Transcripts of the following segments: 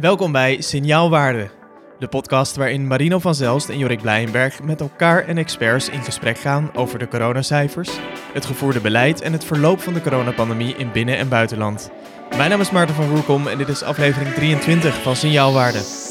Welkom bij Signaalwaarde, de podcast waarin Marino van Zelst en Jorik Blijenberg met elkaar en experts in gesprek gaan over de coronacijfers, het gevoerde beleid en het verloop van de coronapandemie in binnen- en buitenland. Mijn naam is Maarten van Roerkom en dit is aflevering 23 van Signaalwaarde.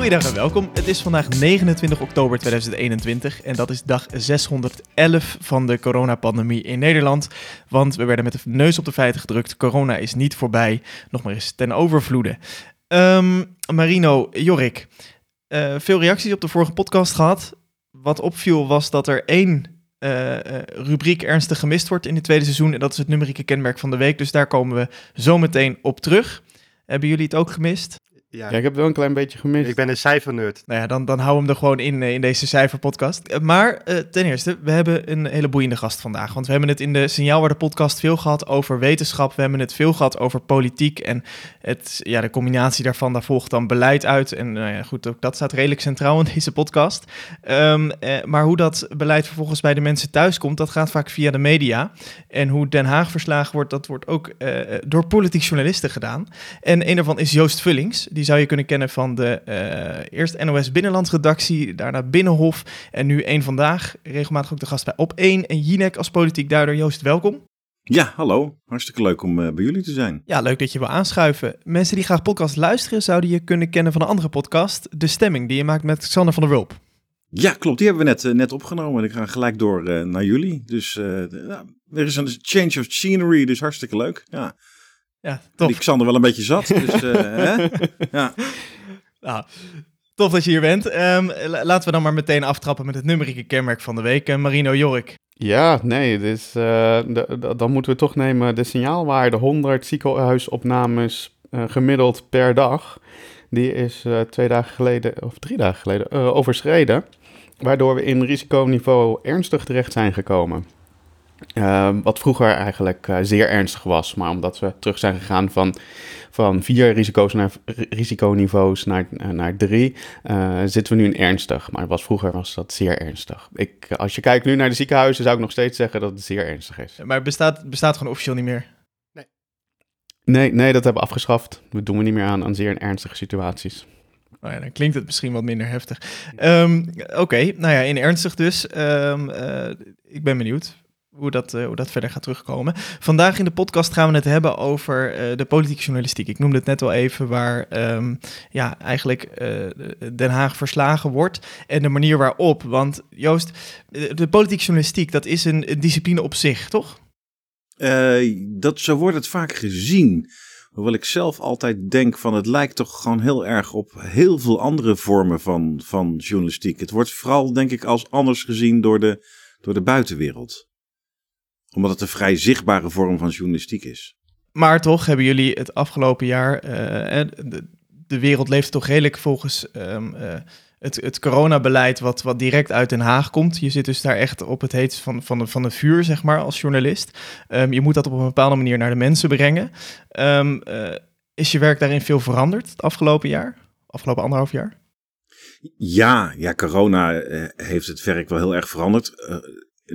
Goeiedag en welkom. Het is vandaag 29 oktober 2021 en dat is dag 611 van de coronapandemie in Nederland. Want we werden met de neus op de feiten gedrukt. Corona is niet voorbij, nog maar eens ten overvloede. Ehm, Marino, Jorik, eh, veel reacties op de vorige podcast gehad. Wat opviel was dat er één uh, rubriek ernstig gemist wordt in het tweede seizoen. En dat is het numerieke kenmerk van de week. Dus daar komen we zo meteen op terug. Hebben jullie het ook gemist? Ja. ik heb het wel een klein beetje gemist. Ik ben een cijfernerd. Nou ja, dan, dan hou hem er gewoon in, eh, in deze cijferpodcast. Eh, maar uh, ten eerste, we hebben een hele boeiende gast vandaag. Want we hebben het in de Signaalwaarde podcast veel gehad over wetenschap. We hebben het veel gehad over politiek. En het, ja, de combinatie daarvan, daar volgt dan beleid uit. En nou ja, goed, ook dat staat redelijk centraal in deze podcast. Um, eh, maar hoe dat beleid vervolgens bij de mensen thuis komt, dat gaat vaak via de media. En hoe Den Haag verslagen wordt, dat wordt ook uh, door politiek journalisten gedaan. En een daarvan is Joost Vullings. Die zou je kunnen kennen van de uh, eerst NOS Binnenlandredactie, daarna Binnenhof en nu één vandaag. Regelmatig ook de gast bij Op 1 en Jinek als politiek duider. Joost, welkom. Ja, hallo. Hartstikke leuk om uh, bij jullie te zijn. Ja, leuk dat je wil aanschuiven. Mensen die graag podcast luisteren, zouden je kunnen kennen van een andere podcast, De Stemming, die je maakt met Xander van der Wulp. Ja, klopt. Die hebben we net, uh, net opgenomen. En ik ga gelijk door uh, naar jullie. Dus er is een change of scenery, dus hartstikke leuk. Ja. Ja, tof. Die Xander wel een beetje zat. Dus, uh, hè? Ja. Nou, tof dat je hier bent. Um, laten we dan maar meteen aftrappen met het numerieke kenmerk van de week. Uh, Marino Jorik. Ja, nee, dus, uh, dan moeten we toch nemen de signaalwaarde 100 ziekenhuisopnames gemiddeld per dag. Die is twee dagen geleden, of drie dagen geleden, overschreden. Waardoor we in risiconiveau ernstig terecht zijn gekomen. Uh, wat vroeger eigenlijk uh, zeer ernstig was, maar omdat we terug zijn gegaan van, van vier risico's naar, risiconiveaus naar, uh, naar drie, zitten we nu in ernstig. Maar was, vroeger was dat zeer ernstig. Ik, als je kijkt nu naar de ziekenhuizen, zou ik nog steeds zeggen dat het zeer ernstig is. Maar bestaat, bestaat gewoon officieel niet meer? Nee. Nee, nee dat hebben we afgeschaft. Dat doen we niet meer aan, aan zeer ernstige situaties. Nou ja, dan klinkt het misschien wat minder heftig. Um, Oké, okay, nou ja, in ernstig dus. Um, ik ben benieuwd hoe dat, uh, hoe dat verder gaat terugkomen. Vandaag in de podcast gaan we het hebben over uh, de politieke journalistiek. Ik noemde het net al even, waar um, ja, eigenlijk uh, Den Haag verslagen wordt en de manier waarop. Want Joost, de politieke journalistiek, dat is een, een discipline op zich, toch? dat, zo wordt het vaak gezien. Hoewel ik zelf altijd denk van het lijkt toch gewoon heel erg op heel veel andere vormen van, van journalistiek. Het wordt vooral denk ik als anders gezien door de, door de buitenwereld omdat het een vrij zichtbare vorm van journalistiek is. Maar toch hebben jullie het afgelopen jaar. Uh, de, de, wereld leeft toch redelijk volgens um, uh, het, het coronabeleid, wat, wat direct uit Den Haag komt. Je zit dus daar echt op het heet van, van, de, van de vuur, zeg maar, als journalist. Um, je moet dat op een bepaalde manier naar de mensen brengen. Um, uh, is je werk daarin veel veranderd het afgelopen jaar? Afgelopen anderhalf jaar? Ja, ja corona heeft het werk wel heel erg veranderd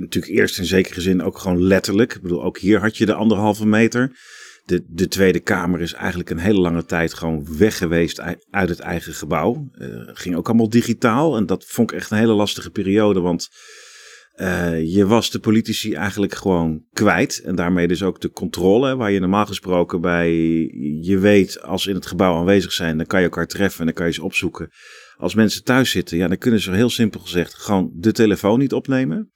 natuurlijk eerst in zekere zin ook gewoon letterlijk. Ik bedoel, ook hier had je de anderhalve meter. De, de Tweede Kamer is eigenlijk een hele lange tijd gewoon weg geweest uit het eigen gebouw. Uh, ging ook allemaal digitaal. En dat vond ik echt een hele lastige periode. Want uh, je was de politici eigenlijk gewoon kwijt. En daarmee dus ook de controle. Waar je normaal gesproken bij je weet als ze in het gebouw aanwezig zijn. Dan kan je elkaar treffen en dan kan je ze opzoeken. Als mensen thuis zitten, ja, dan kunnen ze heel simpel gezegd gewoon de telefoon niet opnemen.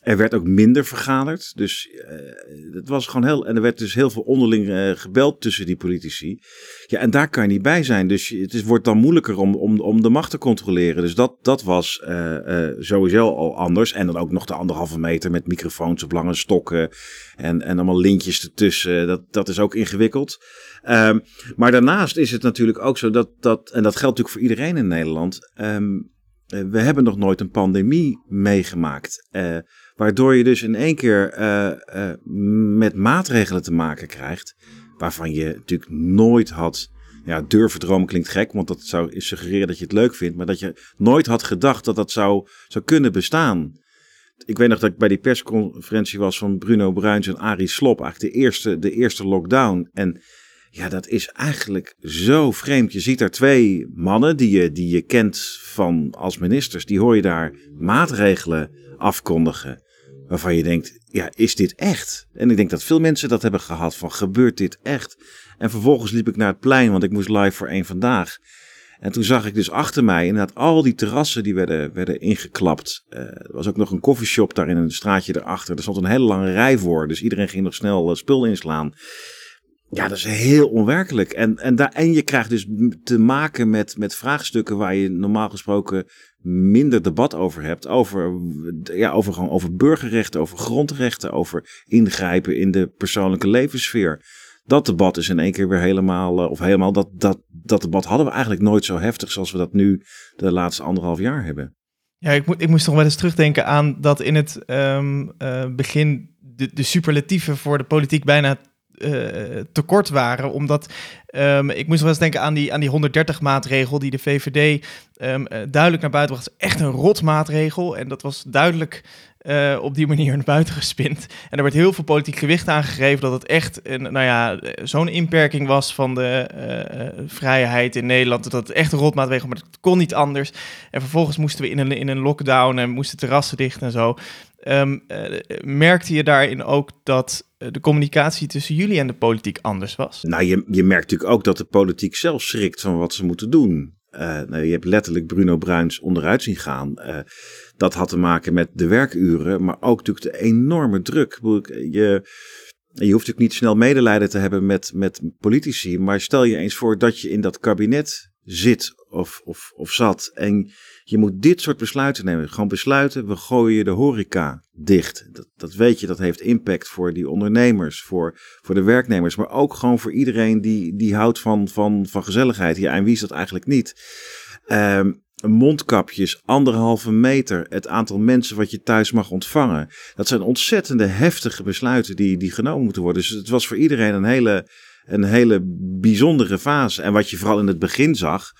Er werd ook minder vergaderd. Dus uh, het was gewoon heel. En er werd dus heel veel onderling uh, gebeld tussen die politici. Ja, en daar kan je niet bij zijn. Dus het is, wordt dan moeilijker om, om, om de macht te controleren. Dus dat, dat was uh, sowieso al anders. En dan ook nog de anderhalve meter met microfoons op lange stokken. En, en allemaal lintjes ertussen. Dat, dat is ook ingewikkeld. Um, maar daarnaast is het natuurlijk ook zo dat. dat en dat geldt natuurlijk voor iedereen in Nederland. Um, we hebben nog nooit een pandemie meegemaakt. Waardoor je dus in één keer uh, uh, met maatregelen te maken krijgt. Waarvan je natuurlijk nooit had. Ja, durven dromen klinkt gek, want dat zou suggereren dat je het leuk vindt. Maar dat je nooit had gedacht dat dat zou, zou kunnen bestaan. ik weet nog dat ik bij die persconferentie was van Bruno Bruins en Arie Slop. Eigenlijk de eerste, de eerste lockdown. En ja, dat is eigenlijk zo vreemd. Je ziet daar twee mannen die je, die je kent van als ministers. Die hoor je daar maatregelen afkondigen. Waarvan je denkt, ja, is dit echt? En ik denk dat veel mensen dat hebben gehad van, gebeurt dit echt? En vervolgens liep ik naar het plein, want ik moest live voor één vandaag. En toen zag ik dus achter mij inderdaad al die terrassen die werden, werden ingeklapt. Uh, er was ook nog een koffieshop daar in een straatje erachter. Er stond een hele lange rij voor, dus iedereen ging nog snel uh, spul inslaan. Ja, dat is heel onwerkelijk. En, en, daar, en je krijgt dus te maken met, met vraagstukken waar je normaal gesproken minder debat over hebt. Over, ja, over, gewoon over burgerrechten, over grondrechten, over ingrijpen in de persoonlijke levenssfeer dat debat is in één keer weer helemaal, uh, of helemaal, dat, dat, dat debat hadden we eigenlijk nooit zo heftig zoals we dat nu de laatste anderhalf jaar hebben. Ja, ik, moet, ik moest toch wel eens terugdenken aan dat in het um, uh, begin de, de superlatieven voor de politiek bijna uh, tekort waren. Omdat um, ik moest wel eens denken aan die, aan die 130 maatregel die de VVD um, duidelijk naar buiten bracht. Echt een rot maatregel. En dat was duidelijk uh, op die manier naar buiten gespind. En er werd heel veel politiek gewicht aangegeven dat het echt een, nou ja, zo'n inperking was van de vrijheid in Nederland. Dat het echt een rotmaatregel, maar het kon niet anders. En vervolgens moesten we in een, in een lockdown en moesten terrassen dicht en zo. Uh, merkte je daarin ook dat de communicatie tussen jullie en de politiek anders was? Nou, je, je merkt natuurlijk ook dat de politiek zelf schrikt van wat ze moeten doen. Uh, nou, je hebt letterlijk Bruno Bruins onderuit zien gaan. Uh, dat had te maken met de werkuren, maar ook natuurlijk de enorme druk. Je, je hoeft natuurlijk niet snel medelijden te hebben met, met politici, maar stel je eens voor dat je in dat kabinet zit of, of, of zat en je moet dit soort besluiten nemen. Gewoon besluiten, we gooien de horeca dicht. Dat, dat weet je, dat heeft impact voor die ondernemers, voor, voor de werknemers, maar ook gewoon voor iedereen die, die houdt van, van, van gezelligheid. Ja, en wie is dat eigenlijk niet? Um, mondkapjes, anderhalve meter, het aantal mensen wat je thuis mag ontvangen. Dat zijn ontzettende heftige besluiten die, die genomen moeten worden. Dus het was voor iedereen een hele, een hele bijzondere fase. En wat je vooral in het begin zag,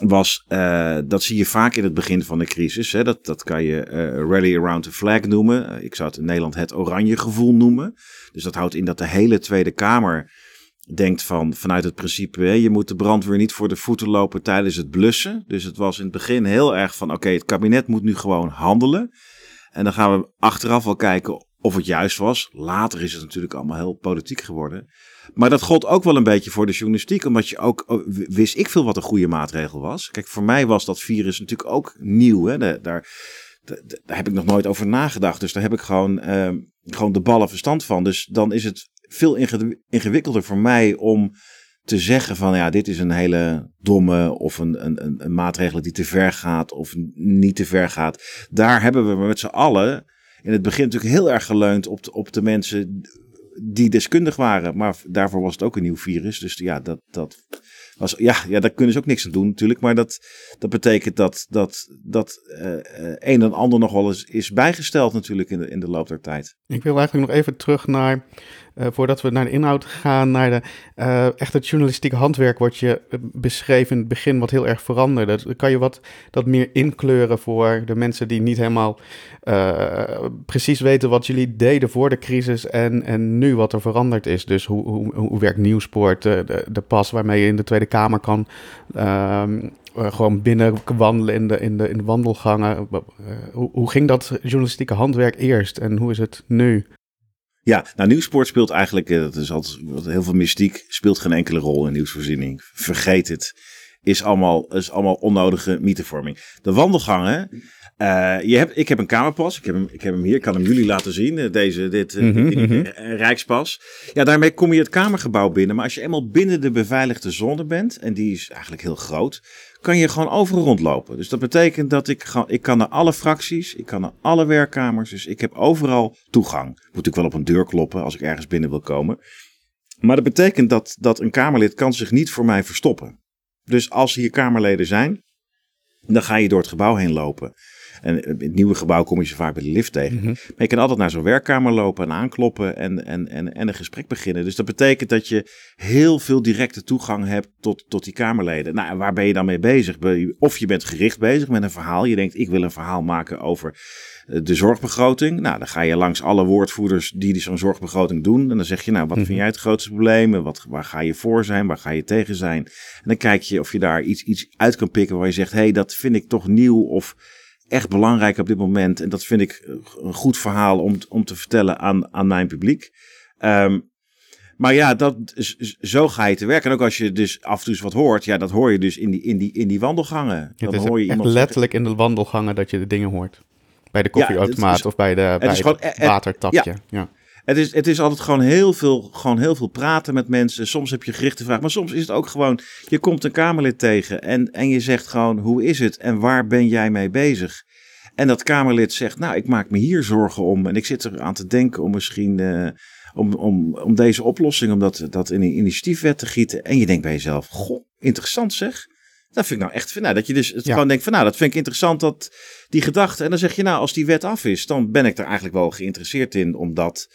was, uh, dat zie je vaak in het begin van de crisis. Hè? Dat, dat kan je uh, rally around the flag noemen. ik zou het in Nederland het oranje gevoel noemen. Dus dat houdt in dat de hele Tweede Kamer denkt van vanuit het principe, hè, je moet de brandweer niet voor de voeten lopen tijdens het blussen. Dus het was in het begin heel erg van oké, het kabinet moet nu gewoon handelen. En dan gaan we achteraf wel kijken of het juist was. Later is het natuurlijk allemaal heel politiek geworden. Maar dat gold ook wel een beetje voor de journalistiek, omdat je ook oh, wist ik veel wat een goede maatregel was. Kijk, voor mij was dat virus natuurlijk ook nieuw. Hè? Daar, daar, daar heb ik nog nooit over nagedacht. Dus daar heb ik gewoon, uh, gewoon de ballen verstand van. Dus dan is het veel ingewikkelder voor mij om te zeggen van ja, dit is een hele domme of een, een, een maatregel die te ver gaat of niet te ver gaat. Daar hebben we met z'n allen in het begin natuurlijk heel erg geleund op op de mensen die deskundig waren. Maar daarvoor was het ook een nieuw virus. Dus ja, dat, dat was, ja, ja, daar kunnen ze ook niks aan doen natuurlijk. Maar dat, dat betekent dat, dat, dat uh, een en ander nog wel eens is bijgesteld natuurlijk in de, in de loop der tijd. Ik wil eigenlijk nog even terug naar uh, voordat we naar de inhoud gaan, naar de uh, echt het journalistieke handwerk wat je beschreef in het begin, wat heel erg veranderde. Kan je wat dat meer inkleuren voor de mensen die niet helemaal precies weten wat jullie deden voor de crisis en, en nu wat er veranderd is? Dus hoe, hoe, hoe werkt Nieuwsport, de, de pas waarmee je in de Tweede Kamer kan um, gewoon binnen wandelen in de, in de, in de wandelgangen. hoe, hoe ging dat journalistieke handwerk eerst en hoe is het nu? Ja, nou nieuwsport speelt eigenlijk, eh, dat is altijd heel veel mystiek, speelt geen enkele rol in nieuwsvoorziening. Vergeet het. Is allemaal, is allemaal onnodige mythevorming. De wandelgangen. Uh, je hebt, ik heb een kamerpas. Ik heb, hem, ik heb hem hier. Ik kan hem jullie laten zien. Eh, deze, dit mm -hmm. Rijkspas. Ja, daarmee kom je het kamergebouw binnen. Maar als je eenmaal binnen de beveiligde zone bent. En die is eigenlijk heel groot kan je gewoon overal rondlopen. Dus dat betekent dat ik, gewoon, ik kan naar alle fracties, ik kan naar alle werkkamers. Dus ik heb overal toegang. Moet natuurlijk wel op een deur kloppen als ik ergens binnen wil komen. Maar dat betekent dat, dat een Kamerlid kan zich niet voor mij verstoppen. Dus als hier Kamerleden zijn, dan ga je door het gebouw heen lopen. En in het nieuwe gebouw kom je ze vaak bij de lift tegen. Mhm. Maar je kan altijd naar zo'n werkkamer lopen en aankloppen en, en, en, en een gesprek beginnen. Dus dat betekent dat je heel veel directe toegang hebt tot, tot die Kamerleden. Nou, en waar ben je dan mee bezig? Of je bent gericht bezig met een verhaal. Je denkt, ik wil een verhaal maken over eh, de zorgbegroting. Nou, dan ga je langs alle woordvoerders die die zo'n zorgbegroting doen. En dan zeg je, nou, wat Mhm. vind jij het grootste probleem? En Wat, waar ga je voor zijn? Waar ga je tegen zijn? En dan kijk je of je daar iets, iets uit kan pikken waar je zegt, hé, hey, dat vind ik toch nieuw of echt belangrijk op dit moment. En dat vind ik eh, een goed verhaal om, om te vertellen aan, aan mijn publiek. Ehm, maar ja, dat, zo ga je te werken. En ook als je dus af en toe eens wat hoort, ja, dat hoor je dus in die, in die, in die wandelgangen. Het Dan is hoor je echt iemand zeggen- letterlijk in de wandelgangen dat je de dingen hoort. Bij de koffieautomaat is- of bij, de, bij het e- e- watertapje. Ja. Het is, het is altijd gewoon heel, veel, gewoon heel veel praten met mensen. Soms heb je gerichte vragen, maar soms is het ook gewoon... Je komt een Kamerlid tegen en, en je zegt gewoon, hoe is het en waar ben jij mee bezig? En dat Kamerlid zegt, nou, ik maak me hier zorgen om. En ik zit er aan te denken om misschien... eh, om, om, om deze oplossing, om dat, dat in een initiatiefwet te gieten. En je denkt bij jezelf, goh, interessant zeg. Dat vind ik nou echt, nou, dat je dus het Ja. gewoon denkt van, nou, dat vind ik interessant, dat, die gedachte. En dan zeg je, nou, als die wet af is, dan ben ik er eigenlijk wel geïnteresseerd in om dat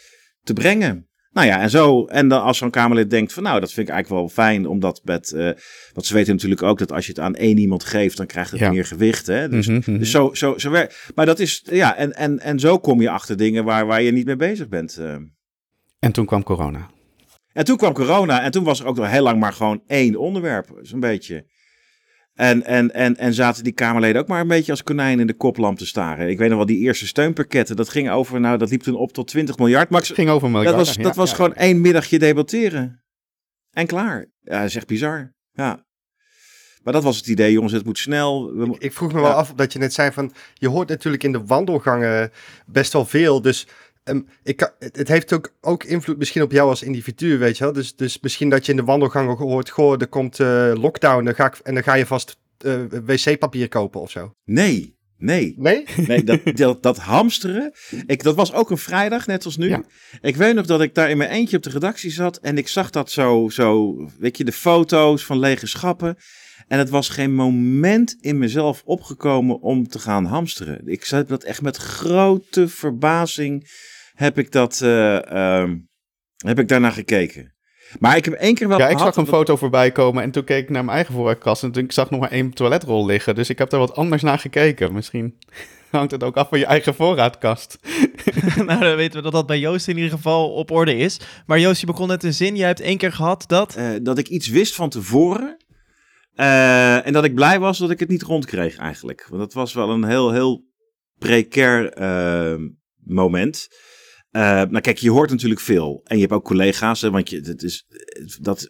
te brengen. Nou ja, en zo. En dan als zo'n Kamerlid denkt van nou, dat vind ik eigenlijk wel fijn, omdat met, eh want ze weten natuurlijk ook dat als je het aan één iemand geeft, dan krijgt het Ja. meer gewicht. Hè? Dus, Mhm, mhm. dus zo, zo, zo werkt. Maar dat is, ja, en, en, en zo kom je achter dingen waar, waar je niet mee bezig bent. eh. En toen kwam corona. En toen kwam corona en toen was er ook nog heel lang maar gewoon één onderwerp, zo'n beetje. En, en, en, en zaten die Kamerleden ook maar een beetje als konijn in de koplamp te staren. Ik weet nog wel, die eerste steunpakketten, dat ging over, nou, dat liep toen op tot 20 miljard. Ik- Het ging over miljarden. dat was, ja, dat was ja. gewoon één middagje debatteren. En klaar. Ja, dat is echt bizar. Ja. Maar dat was het idee, jongens, het moet snel. We mo- Ik vroeg me wel af, dat je net zei van, je hoort natuurlijk in de wandelgangen best wel veel. Dus ehm, ik, kan- het, heeft ook, ook invloed misschien op jou als individu, weet je wel. Dus, dus misschien dat je in de wandelgangen hoort, goh, er komt eh, lockdown dan ga ik, en dan ga je vast eh, wc-papier kopen of zo. Nee, nee. Nee? Nee, dat, dat, dat hamsteren. Ik, dat was ook een vrijdag, net als nu. Ja. Ik weet nog dat ik daar in mijn eentje op de redactie zat. En ik zag dat zo, zo, weet je, de foto's van lege schappen. En het was geen moment in mezelf opgekomen om te gaan hamsteren. Ik zat dat echt met grote verbazing. Heb ik dat, eh, ehm, heb ik daarnaar gekeken. Maar ik heb één keer wel Ja, ik zag een dat- foto voorbij komen en toen keek ik naar mijn eigen voorraadkast en toen ik zag nog maar één toiletrol liggen. Dus ik heb daar wat anders naar gekeken. Misschien hangt het ook af van je eigen voorraadkast. nou, dan weten we dat dat bij Joost in ieder geval op orde is. Maar Joost, je begon net een zin. Jij hebt één keer gehad dat... eh, dat ik iets wist van tevoren. eh, en dat ik blij was dat ik het niet rondkreeg eigenlijk. Want dat was wel een heel, heel precair moment. Eh, nou kijk, je hoort natuurlijk veel. En je hebt ook collega's, hè, want je, dat, is,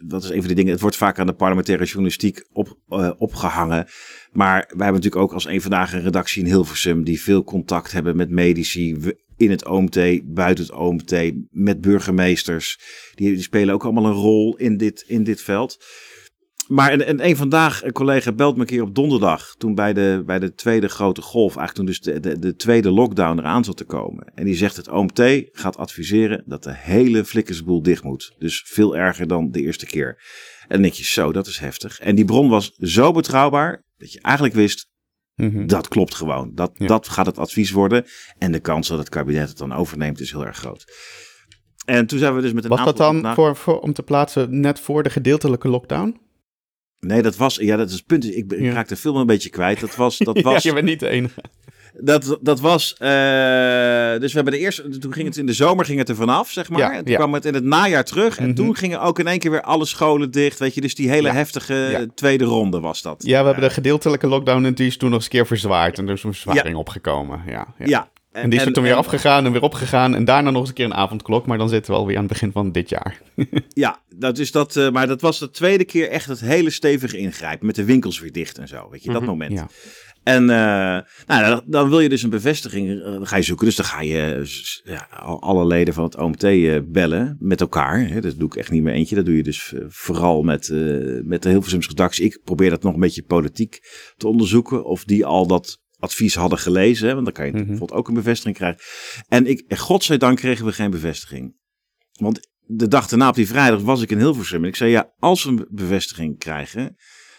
dat, is een van de dingen. Het wordt vaak aan de parlementaire journalistiek op, eh, opgehangen. Maar wij hebben natuurlijk ook als een vandaag een redactie in Hilversum... die veel contact hebben met medici in het OMT, buiten het OMT... met burgemeesters. Die, die spelen ook allemaal een rol in dit, in dit veld. Maar en, en een vandaag, een collega belt me een keer op donderdag, toen bij de, bij de tweede grote golf, eigenlijk toen dus de, de, de tweede lockdown eraan zat te komen. En die zegt het OMT gaat adviseren dat de hele flikkersboel dicht moet. Dus veel erger dan de eerste keer. En dan denk je, zo, dat is heftig. En die bron was zo betrouwbaar, dat je eigenlijk wist, Mhm. dat klopt gewoon. Dat, Ja. dat gaat het advies worden. En de kans dat het kabinet het dan overneemt is heel erg groot. En toen zijn we dus met een Was dat dan voor, om te plaatsen net voor de gedeeltelijke lockdown? Nee, dat was... Ja, dat is het punt. Ik, ik Ja. raak de film een beetje kwijt. Dat was... Dat was ja, je bent niet de enige. Dat, dat was. eh, dus we hebben de eerste. Toen ging het in de zomer ging het er vanaf, zeg maar. Ja, en toen kwam het in het najaar terug. En Mhm. toen gingen ook in één keer weer alle scholen dicht. Weet je, dus die hele heftige tweede ronde was dat. Ja, we hebben de gedeeltelijke lockdown en die is toen nog eens een keer verzwaard. En er is een verzwaring opgekomen. Ja, ja. En die is er toen weer afgegaan en weer opgegaan. En daarna nog eens een keer een avondklok. Maar dan zitten we alweer aan het begin van dit jaar. Ja, dat is dat. eh, maar dat was de tweede keer echt het hele stevige ingrijpen. Met de winkels weer dicht en zo. Weet je, dat Mhm, moment. Ja. En eh, nou, dan, wil je dus een bevestiging dan ga je zoeken. Dus dan ga je ja, al- alle leden van het OMT bellen met elkaar. Hè. Dat doe ik echt niet meer eentje. Dat doe je dus vooral met, met de Hilversumse redactie. Ik probeer dat nog een beetje politiek te onderzoeken. Of die al dat advies hadden gelezen. Hè. Want dan kan je Mhm. bijvoorbeeld ook een bevestiging krijgen. En ik, godzijdank kregen we geen bevestiging. Want de dag daarna op die vrijdag was ik in Hilversum. En ik zei, ja, als we een bevestiging krijgen,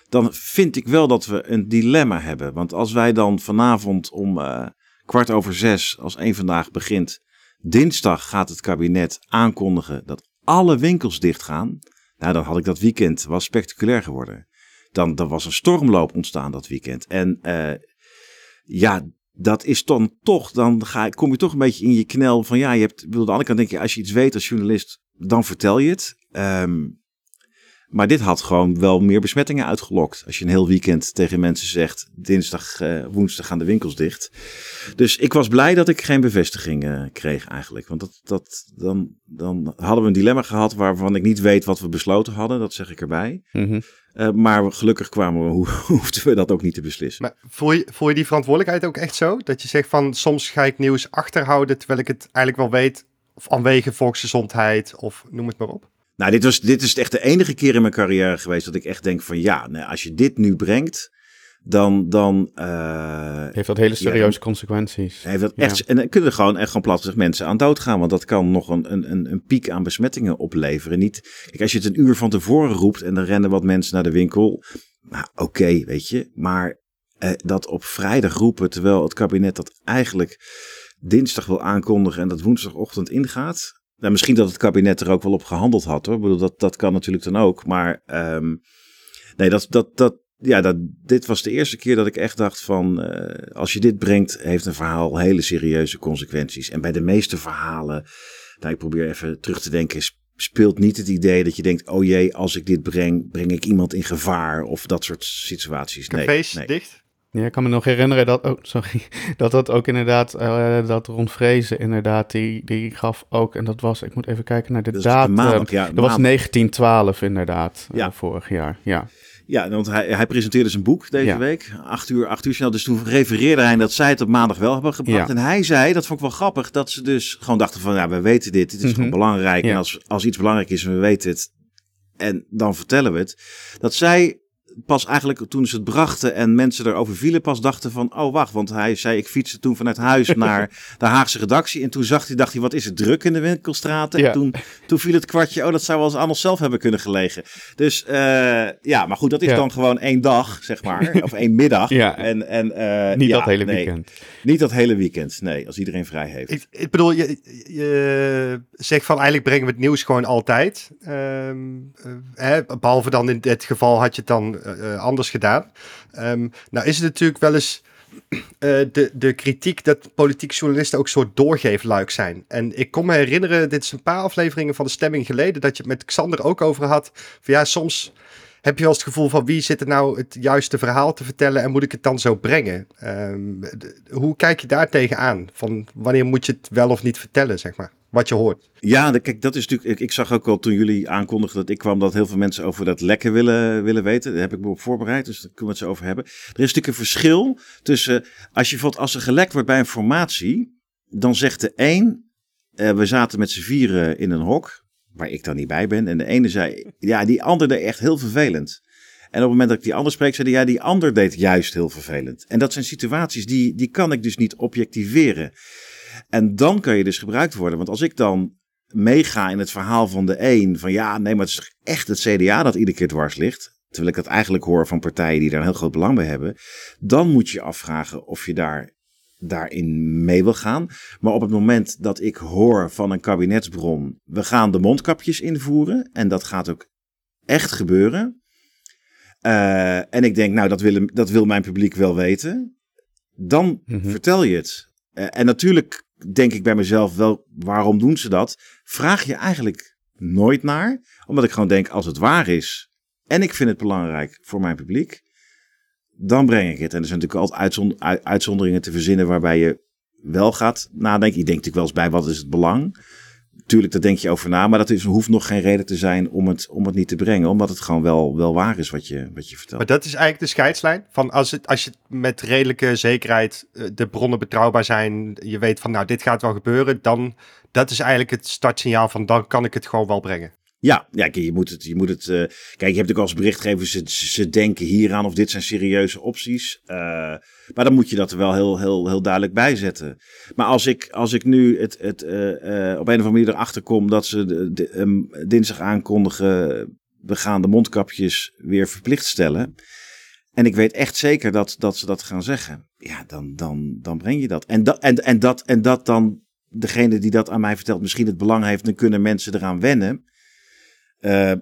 dan vind ik wel dat we een dilemma hebben. Want als wij dan vanavond om uh, kwart over zes, als één vandaag begint, dinsdag gaat het kabinet aankondigen dat alle winkels dichtgaan. Nou, dan had ik dat weekend was spectaculair geworden. Dan, dan was een stormloop ontstaan dat weekend. En uh, ja, dat is dan toch, dan ga, kom je toch een beetje in je knel van ja, je hebt, aan de andere kant denk je, als je iets weet als journalist, dan vertel je het. Um, maar dit had gewoon wel meer besmettingen uitgelokt. Als je een heel weekend tegen mensen zegt: dinsdag, uh, woensdag gaan de winkels dicht. Dus ik was blij dat ik geen bevestiging uh, kreeg eigenlijk. Want dat, dat, dan, dan hadden we een dilemma gehad waarvan ik niet weet wat we besloten hadden. Dat zeg ik erbij. Mm. Uh, maar gelukkig kwamen we, ho hoefden we dat ook niet te beslissen. Maar voel je, voel je die verantwoordelijkheid ook echt zo? Dat je zegt van soms ga ik nieuws achterhouden terwijl ik het eigenlijk wel weet. Of vanwege volksgezondheid of noem het maar op. Nou, dit, was, dit is echt de enige keer in mijn carrière geweest dat ik echt denk van ja, nou, als je dit nu brengt, dan... dan uh, heeft dat hele serieuze ja, consequenties. Heeft dat echt, ja. En dan kunnen er gewoon echt gewoon plat gezegd mensen aan dood gaan, want dat kan nog een, een, een piek aan besmettingen opleveren. Niet, kijk, als je het een uur van tevoren roept en dan rennen wat mensen naar de winkel, nou oké, okay, weet je, maar uh, dat op vrijdag roepen, terwijl het kabinet dat eigenlijk dinsdag wil aankondigen en dat woensdagochtend ingaat, nou, misschien dat het kabinet er ook wel op gehandeld had hoor. Ik bedoel, dat, dat kan natuurlijk dan ook. Maar um, nee, dat, dat, dat, ja, dat, dit was de eerste keer dat ik echt dacht van... Uh, als je dit brengt, heeft een verhaal hele serieuze consequenties. En bij de meeste verhalen, nou, ik probeer even terug te denken... speelt niet het idee dat je denkt... oh jee, als ik dit breng, breng ik iemand in gevaar. Of dat soort situaties. Nee, Cafés nee. dicht? Ja, ik kan me nog herinneren dat, oh, sorry, dat dat ook inderdaad, uh, dat Ron Vrezen inderdaad, die, die gaf ook, en dat was, ik moet even kijken naar de dat datum. Maandag, ja, dat was 1912 inderdaad, ja. Uh, vorig jaar, ja. Ja, want hij, hij presenteerde zijn boek deze ja. week, acht uur, acht uur snel. Dus toen refereerde hij dat zij het op maandag wel hebben gebracht. Ja. En hij zei, dat vond ik wel grappig, dat ze dus gewoon dachten van, ja, we weten dit, dit is mm -hmm. gewoon belangrijk. Ja. En als, als iets belangrijk is en we weten het, en dan vertellen we het. Dat zij pas eigenlijk toen ze het brachten en mensen erover vielen, pas dachten van, oh wacht, want hij zei, ik fietste toen vanuit huis naar de Haagse redactie en toen zag hij, dacht hij, wat is het druk in de winkelstraten? Ja. En toen, toen viel het kwartje, oh, dat zou wel eens aan onszelf hebben kunnen gelegen. Dus uh, ja, maar goed, dat is ja. dan gewoon één dag, zeg maar, of één middag. Ja. En, en, uh, niet ja, dat hele nee, weekend. Niet dat hele weekend, nee, als iedereen vrij heeft. Ik, ik bedoel, je, je zegt van, eigenlijk brengen we het nieuws gewoon altijd. Um, uh, hè, behalve dan in dit geval had je het dan anders gedaan. Um, nou is het natuurlijk wel eens uh, de, de kritiek dat politieke journalisten ook een soort doorgeefluik zijn. En ik kon me herinneren, dit is een paar afleveringen van de stemming geleden, dat je het met Xander ook over had. Van ja, soms heb je wel eens het gevoel van wie zit er nou het juiste verhaal te vertellen en moet ik het dan zo brengen? Um, hoe kijk je daar tegenaan? Van wanneer moet je het wel of niet vertellen, zeg maar? Wat je hoort. Ja, kijk, dat is natuurlijk. Ik, ik, zag ook al toen jullie aankondigden dat ik kwam, dat heel veel mensen over dat lekken willen, willen weten. Daar heb ik me op voorbereid, dus daar kunnen we het zo over hebben. Er is natuurlijk een verschil tussen. Als je bijvoorbeeld, als er gelekt wordt bij een formatie, dan zegt de een. Uh, we zaten met z'n vieren in een hok, waar ik dan niet bij ben. En de ene zei, ja, die ander deed echt heel vervelend. En op het moment dat ik die ander spreek, zei ja, die ander deed juist heel vervelend. En dat zijn situaties die, die kan ik dus niet objectiveren. En dan kan je dus gebruikt worden. Want als ik dan meega in het verhaal van de een, van ja, nee, maar het is echt het CDA dat iedere keer dwars ligt. Terwijl ik dat eigenlijk hoor van partijen die daar een heel groot belang bij hebben. Dan moet je afvragen of je daar daarin mee wil gaan. Maar op het moment dat ik hoor van een kabinetsbron, we gaan de mondkapjes invoeren en dat gaat ook echt gebeuren. Uh, en ik denk, nou, dat wil, dat wil mijn publiek wel weten. Dan mm -hmm. vertel je het. Uh, en natuurlijk denk ik bij mezelf wel, waarom doen ze dat? Vraag je eigenlijk nooit naar. Omdat ik gewoon denk, als het waar is en ik vind het belangrijk voor mijn publiek, dan breng ik het. En er zijn natuurlijk altijd uitzond uitzonderingen te verzinnen waarbij je wel gaat nadenken. Je denkt natuurlijk wel eens bij, wat is het belang? Tuurlijk, daar denk je over na, maar dat is, hoeft nog geen reden te zijn om het, om het niet te brengen, omdat het gewoon wel, wel waar is wat je, wat je vertelt. Maar dat is eigenlijk de scheidslijn van als, het, als je met redelijke zekerheid de bronnen betrouwbaar zijn, je weet van nou, dit gaat wel gebeuren, dan dat is eigenlijk het startsignaal van dan kan ik het gewoon wel brengen. Ja, ja je moet het. Je moet het uh, kijk, je hebt natuurlijk als berichtgever, ze, ze denken hieraan of dit zijn serieuze opties. Uh, maar dan moet je dat er wel heel, heel, heel duidelijk bij zetten. Maar als ik, als ik nu het, het, uh, op een of andere manier erachter kom dat ze de, dinsdag aankondigen. we gaan de mondkapjes weer verplicht stellen. En ik weet echt zeker dat, dat ze dat gaan zeggen. Ja, dan, dan, dan breng je dat. En, en, en, dat. en dat dan degene die dat aan mij vertelt misschien het belang heeft, dan kunnen mensen eraan wennen. Uh,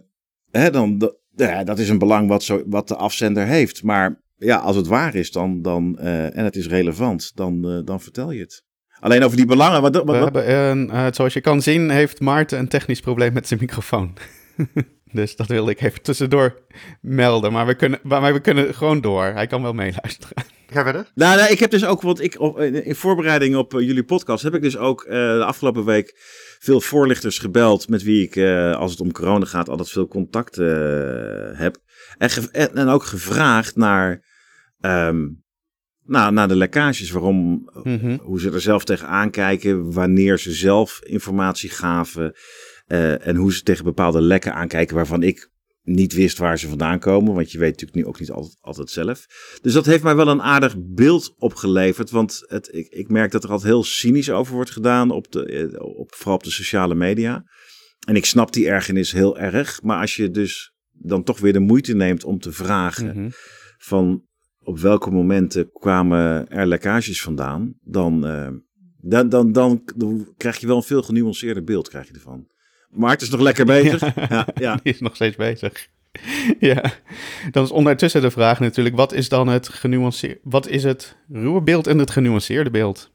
hè, dan, ja, dat is een belang wat, zo, wat de afzender heeft. Maar ja, als het waar is dan, dan, uh, en het is relevant, dan, uh, dan vertel je het. Alleen over die belangen. Wat, wat, We hebben, uh, zoals je kan zien, heeft Maarten een technisch probleem met zijn microfoon. dus dat wilde ik even tussendoor melden. Maar we kunnen, maar we kunnen gewoon door. Hij kan wel meeluisteren. Ga verder. Nou, nou, ik heb dus ook, want ik in voorbereiding op jullie podcast heb ik dus ook de afgelopen week veel voorlichters gebeld met wie ik, als het om corona gaat, altijd veel contact heb. En, en, ook gevraagd naar, um, nou, naar de lekkages, waarom, mm-hmm. hoe ze er zelf tegenaan kijken, wanneer ze zelf informatie gaven uh, en hoe ze tegen bepaalde lekken aankijken waarvan ik niet wist waar ze vandaan komen, want je weet natuurlijk nu ook niet altijd, altijd zelf. Dus dat heeft mij wel een aardig beeld opgeleverd, want het, ik, ik merk dat er altijd heel cynisch over wordt gedaan, op de, op, vooral op de sociale media. En ik snap die ergernis heel erg, maar als je dus dan toch weer de moeite neemt om te vragen mm-hmm. van op welke momenten kwamen er lekkages vandaan, dan, uh, dan, dan, dan, dan, krijg je wel een veel genuanceerder beeld krijg je ervan. Maart is nog lekker bezig. Ja, ja, ja. Die is nog steeds bezig. ja, dan is ondertussen de vraag natuurlijk, wat is dan het genuanceerde, wat is het ruwe beeld en het genuanceerde beeld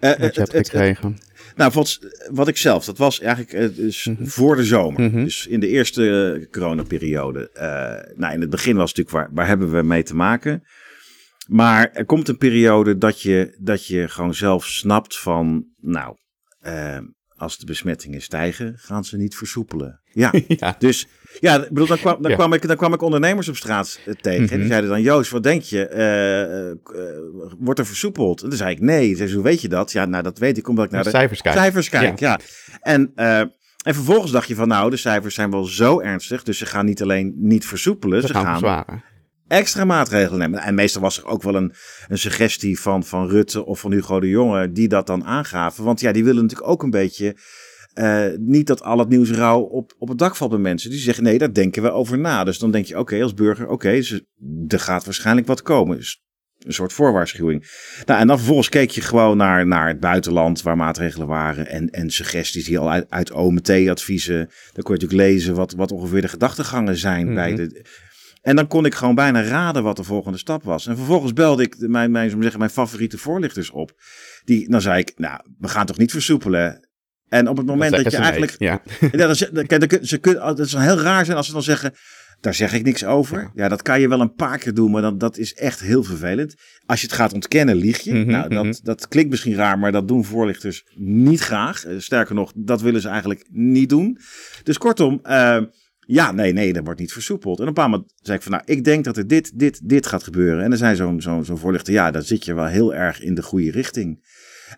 uh, dat je hebt gekregen? Nou, wat, wat ik zelf, dat was eigenlijk dus mm -hmm. voor de zomer. Mm -hmm. Dus in de eerste uh, coronaperiode. Uh, nou, in het begin was het natuurlijk, waar, waar hebben we mee te maken? Maar er komt een periode dat je, dat je gewoon zelf snapt van, nou, uh, als de besmettingen stijgen, gaan ze niet versoepelen. Ja, ja. dus ja, bedoel, dan, kwam, dan, ja. kwam ik, dan kwam ik ondernemers op straat tegen. Mm -hmm. En die zeiden dan, Joost, wat denk je? Uh, uh, wordt er versoepeld? En toen zei ik, nee. Zei, hoe weet je dat? Ja, nou, dat weet ik omdat ik naar de, de cijfers kijk. Cijfers kijk ja. ja. En, en vervolgens dacht je van, nou, de cijfers zijn wel zo ernstig. Dus ze gaan niet alleen niet versoepelen, ze, ze gaan, gaan extra maatregelen nemen. En meestal was er ook wel een, een suggestie van, van Rutte of van Hugo de Jonge die dat dan aangaven. Want ja, die willen natuurlijk ook een beetje uh, niet dat al het nieuws rauw op, op het dak valt bij mensen. Die zeggen nee, daar denken we over na. Dus dan denk je oké okay, als burger, oké, okay, dus er gaat waarschijnlijk wat komen. Dus een soort voorwaarschuwing. Nou, en dan vervolgens keek je gewoon naar, naar het buitenland waar maatregelen waren en, en suggesties die al uit, uit OMT-adviezen. Dan kon je natuurlijk lezen wat, wat ongeveer de gedachtegangen zijn bij de en dan kon ik gewoon bijna raden wat de volgende stap was. En vervolgens belde ik mijn, mijn, zeggen, mijn favoriete voorlichters op. Die, dan zei ik, nou, we gaan toch niet versoepelen. En op het moment dat, dat je eigenlijk. Ja. ja dan, ze, ze, kun, dat is heel raar zijn als ze dan zeggen. Daar zeg ik niks over. Ja. ja, dat kan je wel een paar keer doen, maar dan, dat is echt heel vervelend. Als je het gaat ontkennen, lieg je. Mhm, nou, dat, mhm. dat klinkt misschien raar, maar dat doen voorlichters niet graag. Uh, sterker nog, dat willen ze eigenlijk niet doen. Dus kortom, uh, ja, nee, nee, dat wordt niet versoepeld. En op een bepaald moment zei ik van, nou, ik denk dat er dit, dit, dit gaat gebeuren. En dan zei zo'n zo'n zo'n voorlichter, ja, dan zit je wel heel erg in de goede richting.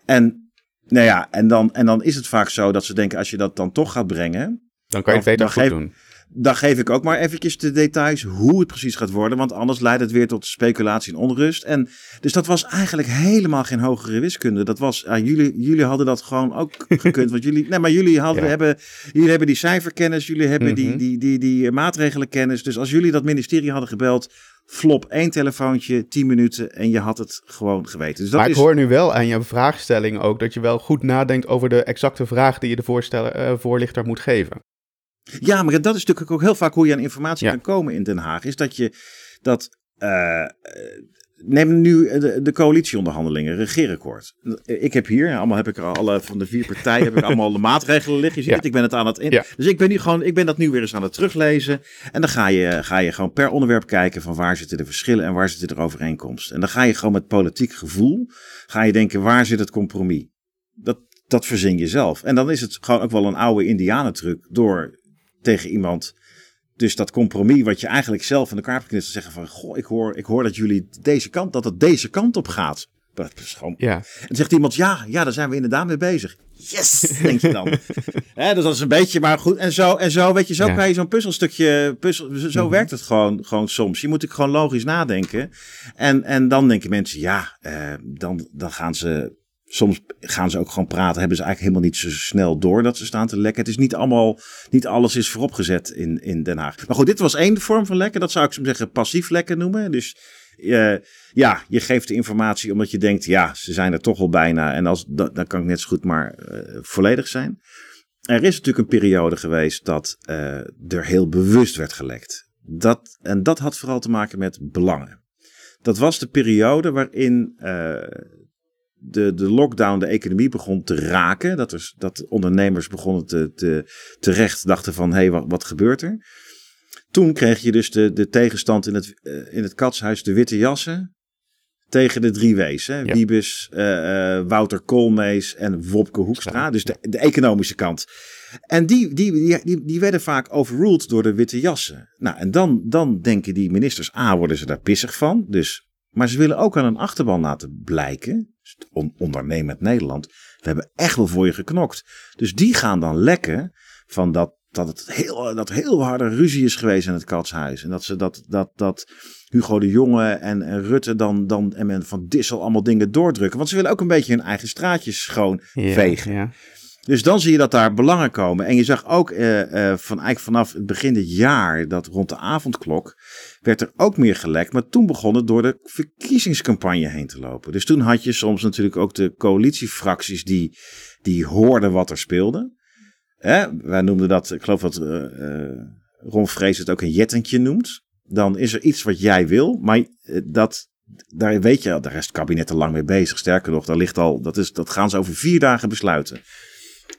En, nou ja, en dan, en dan is het vaak zo dat ze denken, als je dat dan toch gaat brengen... Dan kan je het beter goed geef, doen. Dan geef ik ook maar eventjes de details hoe het precies gaat worden. Want anders leidt het weer tot speculatie en onrust. En dus dat was eigenlijk helemaal geen hogere wiskunde. Dat was, jullie, jullie hadden dat gewoon ook gekund. want jullie, nee, maar jullie, hadden, Ja. hebben, jullie hebben die cijferkennis. Jullie hebben die, Mhm. die, die, die maatregelenkennis. Dus als jullie dat ministerie hadden gebeld. Flop, één telefoontje, tien minuten. En je had het gewoon geweten. Dus dat maar is, ik hoor nu wel aan je vraagstelling ook dat je wel goed nadenkt over de exacte vraag die je de voorsteller, eh, voorlichter moet geven. Ja, maar dat is natuurlijk ook heel vaak hoe je aan informatie Ja. kan komen in Den Haag. Is dat je dat. eh, eh, neem nu de, de coalitieonderhandelingen, regeerakkoord. Ik heb hier, allemaal heb ik er alle van de vier partijen, heb ik allemaal de maatregelen liggen. Je ziet Ja. het, ik ben het aan het in. Ja. Dus ik ben nu gewoon, ik ben dat nu weer eens aan het teruglezen. En dan ga je, ga je gewoon per onderwerp kijken van waar zitten de verschillen en waar zitten de overeenkomsten. En dan ga je gewoon met politiek gevoel, ga je denken waar zit het compromis. Dat, dat verzin je zelf. En dan is het gewoon ook wel een oude indianentruc door tegen iemand. Dus dat compromis wat je eigenlijk zelf in elkaar geknist, te zeggen van, goh, ik hoor, ik hoor dat jullie deze kant, dat het deze kant op gaat. Dat is gewoon... Ja, En dan zegt iemand, ja, ja, daar zijn we inderdaad mee bezig. Yes, denk je dan. Hè, dus dat is een beetje, maar goed. En zo, en zo weet je, zo Ja. kan je zo'n puzzelstukje, puzzel, zo Mhm. werkt het gewoon, gewoon soms. Je moet natuurlijk gewoon logisch nadenken. En, en dan denken mensen, ja, eh, dan, dan gaan ze soms gaan ze ook gewoon praten, hebben ze eigenlijk helemaal niet zo snel door dat ze staan te lekken. Het is niet allemaal, niet alles is vooropgezet in, in Den Haag. Maar goed, dit was één vorm van lekken. Dat zou ik zeggen passief lekken noemen. Dus uh, ja, je geeft de informatie omdat je denkt, ja, ze zijn er toch al bijna. En als, dan, kan ik net zo goed maar uh, volledig zijn. Er is natuurlijk een periode geweest dat uh, er heel bewust werd gelekt. Dat, en dat had vooral te maken met belangen. Dat was de periode waarin de, de lockdown de economie begon te raken. Dat, er, dat ondernemers begonnen te, te, terecht dachten van, hé, hey, wat, wat gebeurt er? Toen kreeg je dus de, de tegenstand in het, uh, in het katshuis, de witte jassen, tegen de drie W's. Hè? Ja. Wiebes, uh, uh, Wouter Koolmees en Wopke Hoekstra. Dus de, de economische kant. En die, die, die, die werden vaak overruled door de witte jassen. Nou, en dan, dan denken die ministers, A, worden ze daar pissig van. Dus, maar ze willen ook aan een achterban laten blijken ondernemend Nederland. We hebben echt wel voor je geknokt. Dus die gaan dan lekken van dat, dat het heel, dat heel harde ruzie is geweest in het katshuis. En dat ze dat, dat, dat Hugo de Jonge en, en Rutte dan, dan en men van Dissel allemaal dingen doordrukken. Want ze willen ook een beetje hun eigen straatjes schoon vegen. Ja. Dus dan zie je dat daar belangen komen. En je zag ook uh, uh, van, eigenlijk vanaf het begin dit jaar, dat rond de avondklok, werd er ook meer gelekt. Maar toen begon het door de verkiezingscampagne heen te lopen. Dus toen had je soms natuurlijk ook de coalitiefracties die, die hoorden wat er speelde. Hè? Wij noemden dat, ik geloof dat uh, Ron Vrees het ook een jettentje noemt. Dan is er iets wat jij wil, maar dat, daar weet je, daar is het kabinet al lang mee bezig. Sterker nog, daar ligt al, dat, is, dat gaan ze over vier dagen besluiten.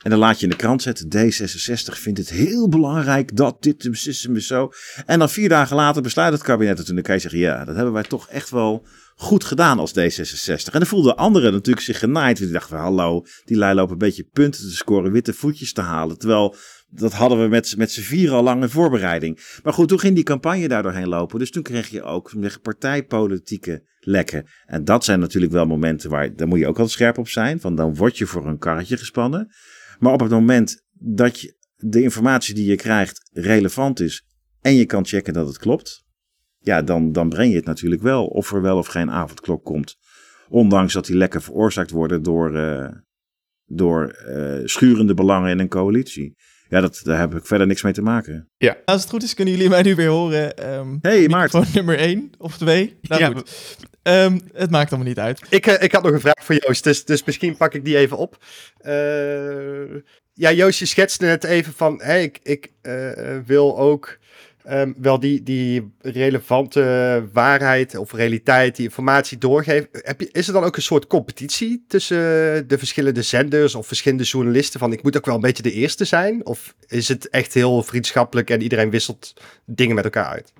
En dan laat je in de krant zetten, D66 vindt het heel belangrijk dat dit is zo. En dan vier dagen later besluit het kabinet het. En dan kan je zeggen, ja, dat hebben wij toch echt wel goed gedaan als D66. En dan voelden anderen natuurlijk zich genaaid. Die dachten, hallo, die lui lopen een beetje punten te scoren, witte voetjes te halen. Terwijl dat hadden we met, met z'n vier al lang in voorbereiding. Maar goed, toen ging die campagne daar doorheen lopen. Dus toen kreeg je ook partijpolitieke lekken. En dat zijn natuurlijk wel momenten waar, daar moet je ook wel scherp op zijn. Van dan word je voor een karretje gespannen. Maar op het moment dat je de informatie die je krijgt relevant is en je kan checken dat het klopt, ja, dan, dan breng je het natuurlijk wel of er wel of geen avondklok komt. Ondanks dat die lekker veroorzaakt worden door, uh, door uh, schurende belangen in een coalitie. Ja, dat, daar heb ik verder niks mee te maken. Ja. Als het goed is, kunnen jullie mij nu weer horen. Um, hey, Maarten. nummer 1 of 2. Nou, ja. goed. Um, het maakt allemaal niet uit. Ik, uh, ik had nog een vraag voor Joost, dus, dus misschien pak ik die even op. Uh, ja, Joost, je schetste net even van, hey, ik, ik uh, wil ook um, wel die, die relevante waarheid of realiteit, die informatie doorgeven. Heb je, is er dan ook een soort competitie tussen de verschillende zenders of verschillende journalisten? Van ik moet ook wel een beetje de eerste zijn? Of is het echt heel vriendschappelijk en iedereen wisselt dingen met elkaar uit?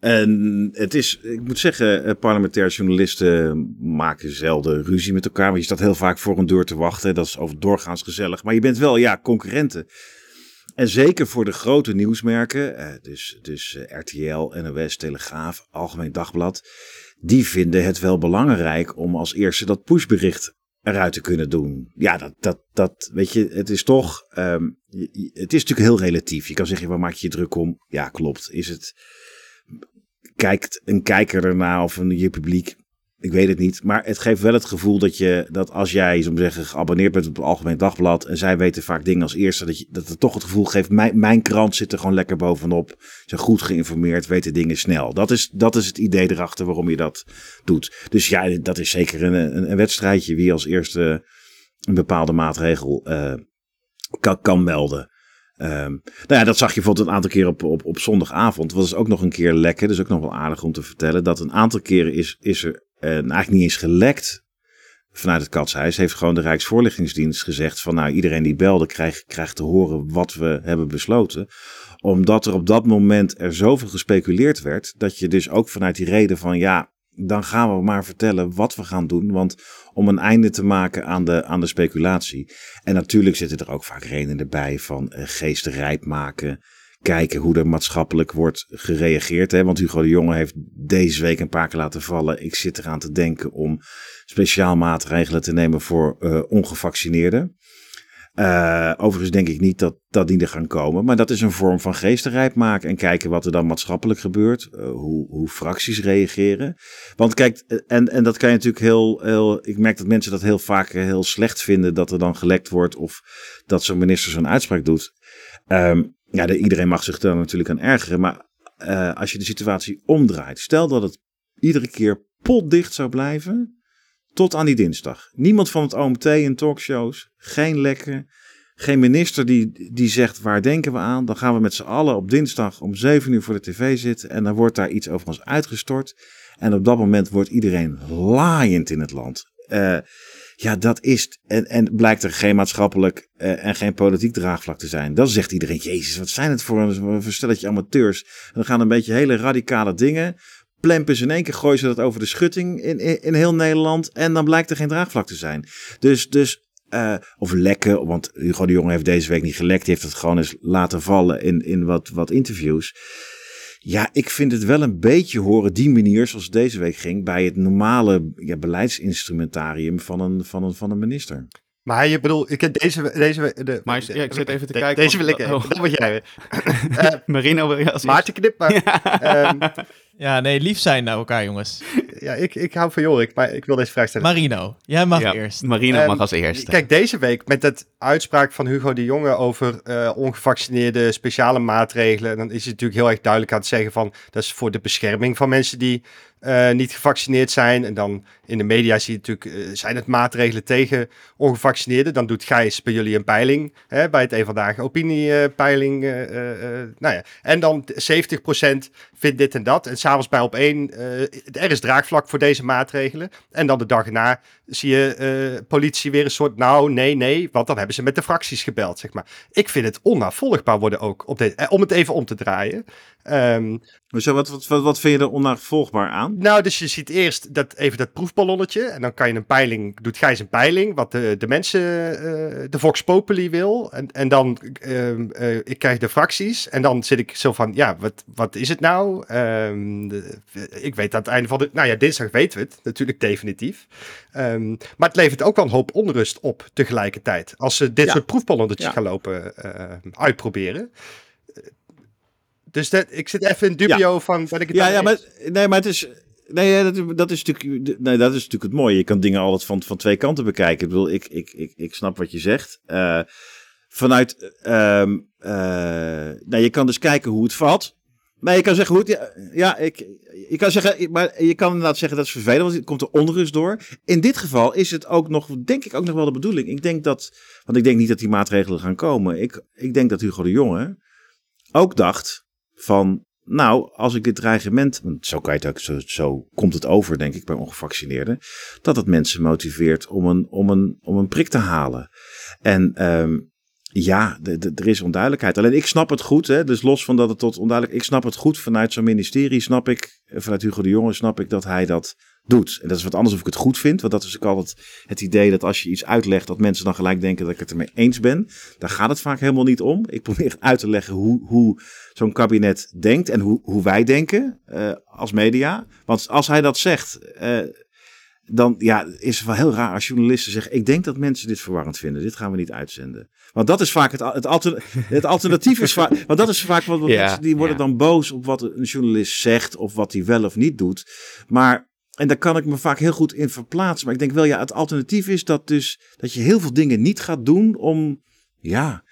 En het is, ik moet zeggen, eh, parlementaire journalisten maken zelden ruzie met elkaar. Want je staat heel vaak voor een deur te wachten. Dat is over doorgaans gezellig. Maar je bent wel, ja, concurrenten. En zeker voor de grote nieuwsmerken, eh, dus, dus eh, RTL, NOS, Telegraaf, Algemeen Dagblad, die vinden het wel belangrijk om als eerste dat pushbericht eruit te kunnen doen. Ja, dat, dat, dat weet je, het is toch, um, het is natuurlijk heel relatief. Je kan zeggen, waar maak je je druk om? Ja, klopt. Is het, kijkt een kijker ernaar of een, je publiek ik weet het niet. Maar het geeft wel het gevoel dat je, dat als jij, zo zeggen, geabonneerd bent op het Algemeen Dagblad. en zij weten vaak dingen als eerste. dat, je, dat het toch het gevoel geeft. Mijn, mijn krant zit er gewoon lekker bovenop. Ze zijn goed geïnformeerd, weten dingen snel. Dat is, dat is het idee erachter waarom je dat doet. Dus ja, dat is zeker een, een, een wedstrijdje. wie als eerste een bepaalde maatregel uh, kan, kan melden. Um, nou ja, dat zag je bijvoorbeeld een aantal keer op, op, op zondagavond. Dat was ook nog een keer lekker. Dus ook nog wel aardig om te vertellen. Dat een aantal keren is, is er en eigenlijk niet eens gelekt vanuit het katshuis. Heeft gewoon de Rijksvoorlichtingsdienst gezegd van nou iedereen die belde krijgt, krijgt te horen wat we hebben besloten. Omdat er op dat moment er zoveel gespeculeerd werd. Dat je dus ook vanuit die reden van ja dan gaan we maar vertellen wat we gaan doen. Want om een einde te maken aan de, aan de speculatie. En natuurlijk zitten er ook vaak redenen bij van uh, geesten maken kijken hoe er maatschappelijk wordt gereageerd. Hè? Want Hugo de Jonge heeft deze week een paar keer laten vallen. Ik zit eraan te denken om speciaal maatregelen te nemen voor uh, ongevaccineerden. Uh, overigens denk ik niet dat, dat die er gaan komen. Maar dat is een vorm van geestenrijp maken. En kijken wat er dan maatschappelijk gebeurt. Uh, hoe, hoe fracties reageren. Want kijk, en, en dat kan je natuurlijk heel, heel. Ik merk dat mensen dat heel vaak heel slecht vinden. Dat er dan gelekt wordt. Of dat zo'n minister zo'n uitspraak doet. Um, ja, de, iedereen mag zich daar natuurlijk aan ergeren. Maar uh, als je de situatie omdraait. Stel dat het iedere keer potdicht zou blijven. Tot aan die dinsdag. Niemand van het OMT in talkshows. Geen lekken. Geen minister die, die zegt waar denken we aan. Dan gaan we met z'n allen op dinsdag om 7 uur voor de tv zitten. En dan wordt daar iets over ons uitgestort. En op dat moment wordt iedereen laaiend in het land. Uh, ja, dat is. En, en blijkt er geen maatschappelijk uh, en geen politiek draagvlak te zijn. Dan zegt iedereen: Jezus, wat zijn het voor een, een stelletje amateurs? Dan gaan een beetje hele radicale dingen plempen ze in één keer, gooien ze dat over de schutting in, in, heel Nederland. En dan blijkt er geen draagvlak te zijn. Dus, dus uh, of lekken, want Hugo de Jonge heeft deze week niet gelekt. Die heeft het gewoon eens laten vallen in, in wat, wat interviews. Ja, ik vind het wel een beetje horen, die manier zoals deze week ging, bij het normale ja, beleidsinstrumentarium van een, van, een, van een minister. Maar je bedoel, ik heb deze, deze de, maar ja, ik zit even te kijken. Deze wil ik, oh. dat moet jij. uh, Marino wil je als Maarten knip maar. Ja. Um, ja, nee, lief zijn naar elkaar, jongens. Ja, ik, ik hou van Jorik, maar ik wil deze vraag stellen. Marino, jij mag ja, eerst. Marino um, mag als eerste. Kijk, deze week met het uitspraak van Hugo de Jonge over uh, ongevaccineerde speciale maatregelen, dan is hij natuurlijk heel erg duidelijk aan het zeggen van, dat is voor de bescherming van mensen die uh, niet gevaccineerd zijn. En dan in de media zie je natuurlijk, uh, zijn het maatregelen tegen ongevaccineerden. Dan doet Gijs bij jullie een peiling, hè, bij het een vandaag opiniepeiling. Uh, nou ja. En dan 70% vindt dit en dat. En s'avonds bij op één, er is draagvlak voor deze maatregelen. En dan de dag erna zie je politie weer een soort, nou nee, nee, want dan hebben ze met de fracties gebeld, zeg maar. Ik vind het onnavolgbaar worden ook, op om het even om te draaien. Um, Zo, wat, wat, wat, wat vind je er onnavolgbaar aan? Nou, dus je ziet eerst dat, even dat proefballonnetje. En dan kan je een peiling, doet Gijs een peiling, wat de, de mensen, uh, de Vox Populi wil. En, en dan, uh, uh, ik krijg de fracties. En dan zit ik zo van, ja, wat, wat is het nou? Um, de, ik weet aan het einde van de, nou ja, dinsdag weten we het natuurlijk definitief. Um, maar het levert ook wel een hoop onrust op tegelijkertijd. Als ze dit ja. soort proefballonnetjes ja. gaan lopen uitproberen. Dus dat, ik zit even in dubio ja. van wat ik het Ja, ja maar, nee, maar het is... Nee, dat, dat, is natuurlijk, nee, dat is natuurlijk het mooie. Je kan dingen altijd van, van twee kanten bekijken. Ik bedoel, ik, ik, ik, ik snap wat je zegt. Uh, vanuit, uh, uh, nou, je kan dus kijken hoe het valt. Maar je kan zeggen hoe het, ja, ja, ik, je kan zeggen, maar je kan inderdaad zeggen dat is vervelend, want het komt er onrust door. In dit geval is het ook nog, denk ik ook nog wel de bedoeling. Ik denk dat, want ik denk niet dat die maatregelen gaan komen. Ik, ik denk dat Hugo de Jonge ook dacht, van, nou, als ik dit dreigement, want zo, kan je het ook, zo, zo komt het over, denk ik, bij ongevaccineerden, dat het mensen motiveert om een, om een, om een prik te halen. En um, ja, er is onduidelijkheid. Alleen ik snap het goed, hè, dus los van dat het tot onduidelijk, ik snap het goed vanuit zo'n ministerie, snap ik, vanuit Hugo de Jonge, snap ik dat hij dat doet. En dat is wat anders of ik het goed vind. Want dat is ook altijd het idee dat als je iets uitlegt, dat mensen dan gelijk denken dat ik het ermee eens ben. Daar gaat het vaak helemaal niet om. Ik probeer uit te leggen hoe, hoe zo'n kabinet denkt en hoe, hoe wij denken uh, als media. Want als hij dat zegt, uh, dan ja, is het wel heel raar als journalisten zeggen: Ik denk dat mensen dit verwarrend vinden. Dit gaan we niet uitzenden. Want dat is vaak het, het, alter, het alternatief. Is vaak, want dat is vaak wat, wat ja, mensen die worden ja. dan boos op wat een journalist zegt of wat hij wel of niet doet. Maar en daar kan ik me vaak heel goed in verplaatsen. Maar ik denk wel, ja, het alternatief is dat dus dat je heel veel dingen niet gaat doen om, ja,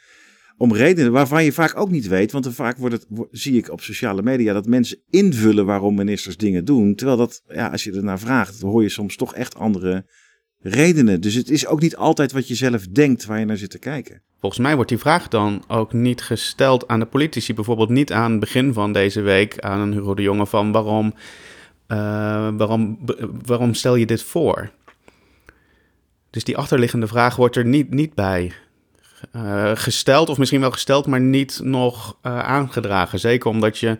om redenen waarvan je vaak ook niet weet. Want vaak wordt het, zie ik op sociale media dat mensen invullen waarom ministers dingen doen. Terwijl dat, ja, als je ernaar vraagt, hoor je soms toch echt andere redenen. Dus het is ook niet altijd wat je zelf denkt waar je naar zit te kijken. Volgens mij wordt die vraag dan ook niet gesteld aan de politici. Bijvoorbeeld niet aan het begin van deze week aan een Hugo de Jonge van waarom uh, waarom, waarom stel je dit voor? Dus die achterliggende vraag wordt er niet, niet bij uh, gesteld, of misschien wel gesteld, maar niet nog uh, aangedragen. Zeker omdat je.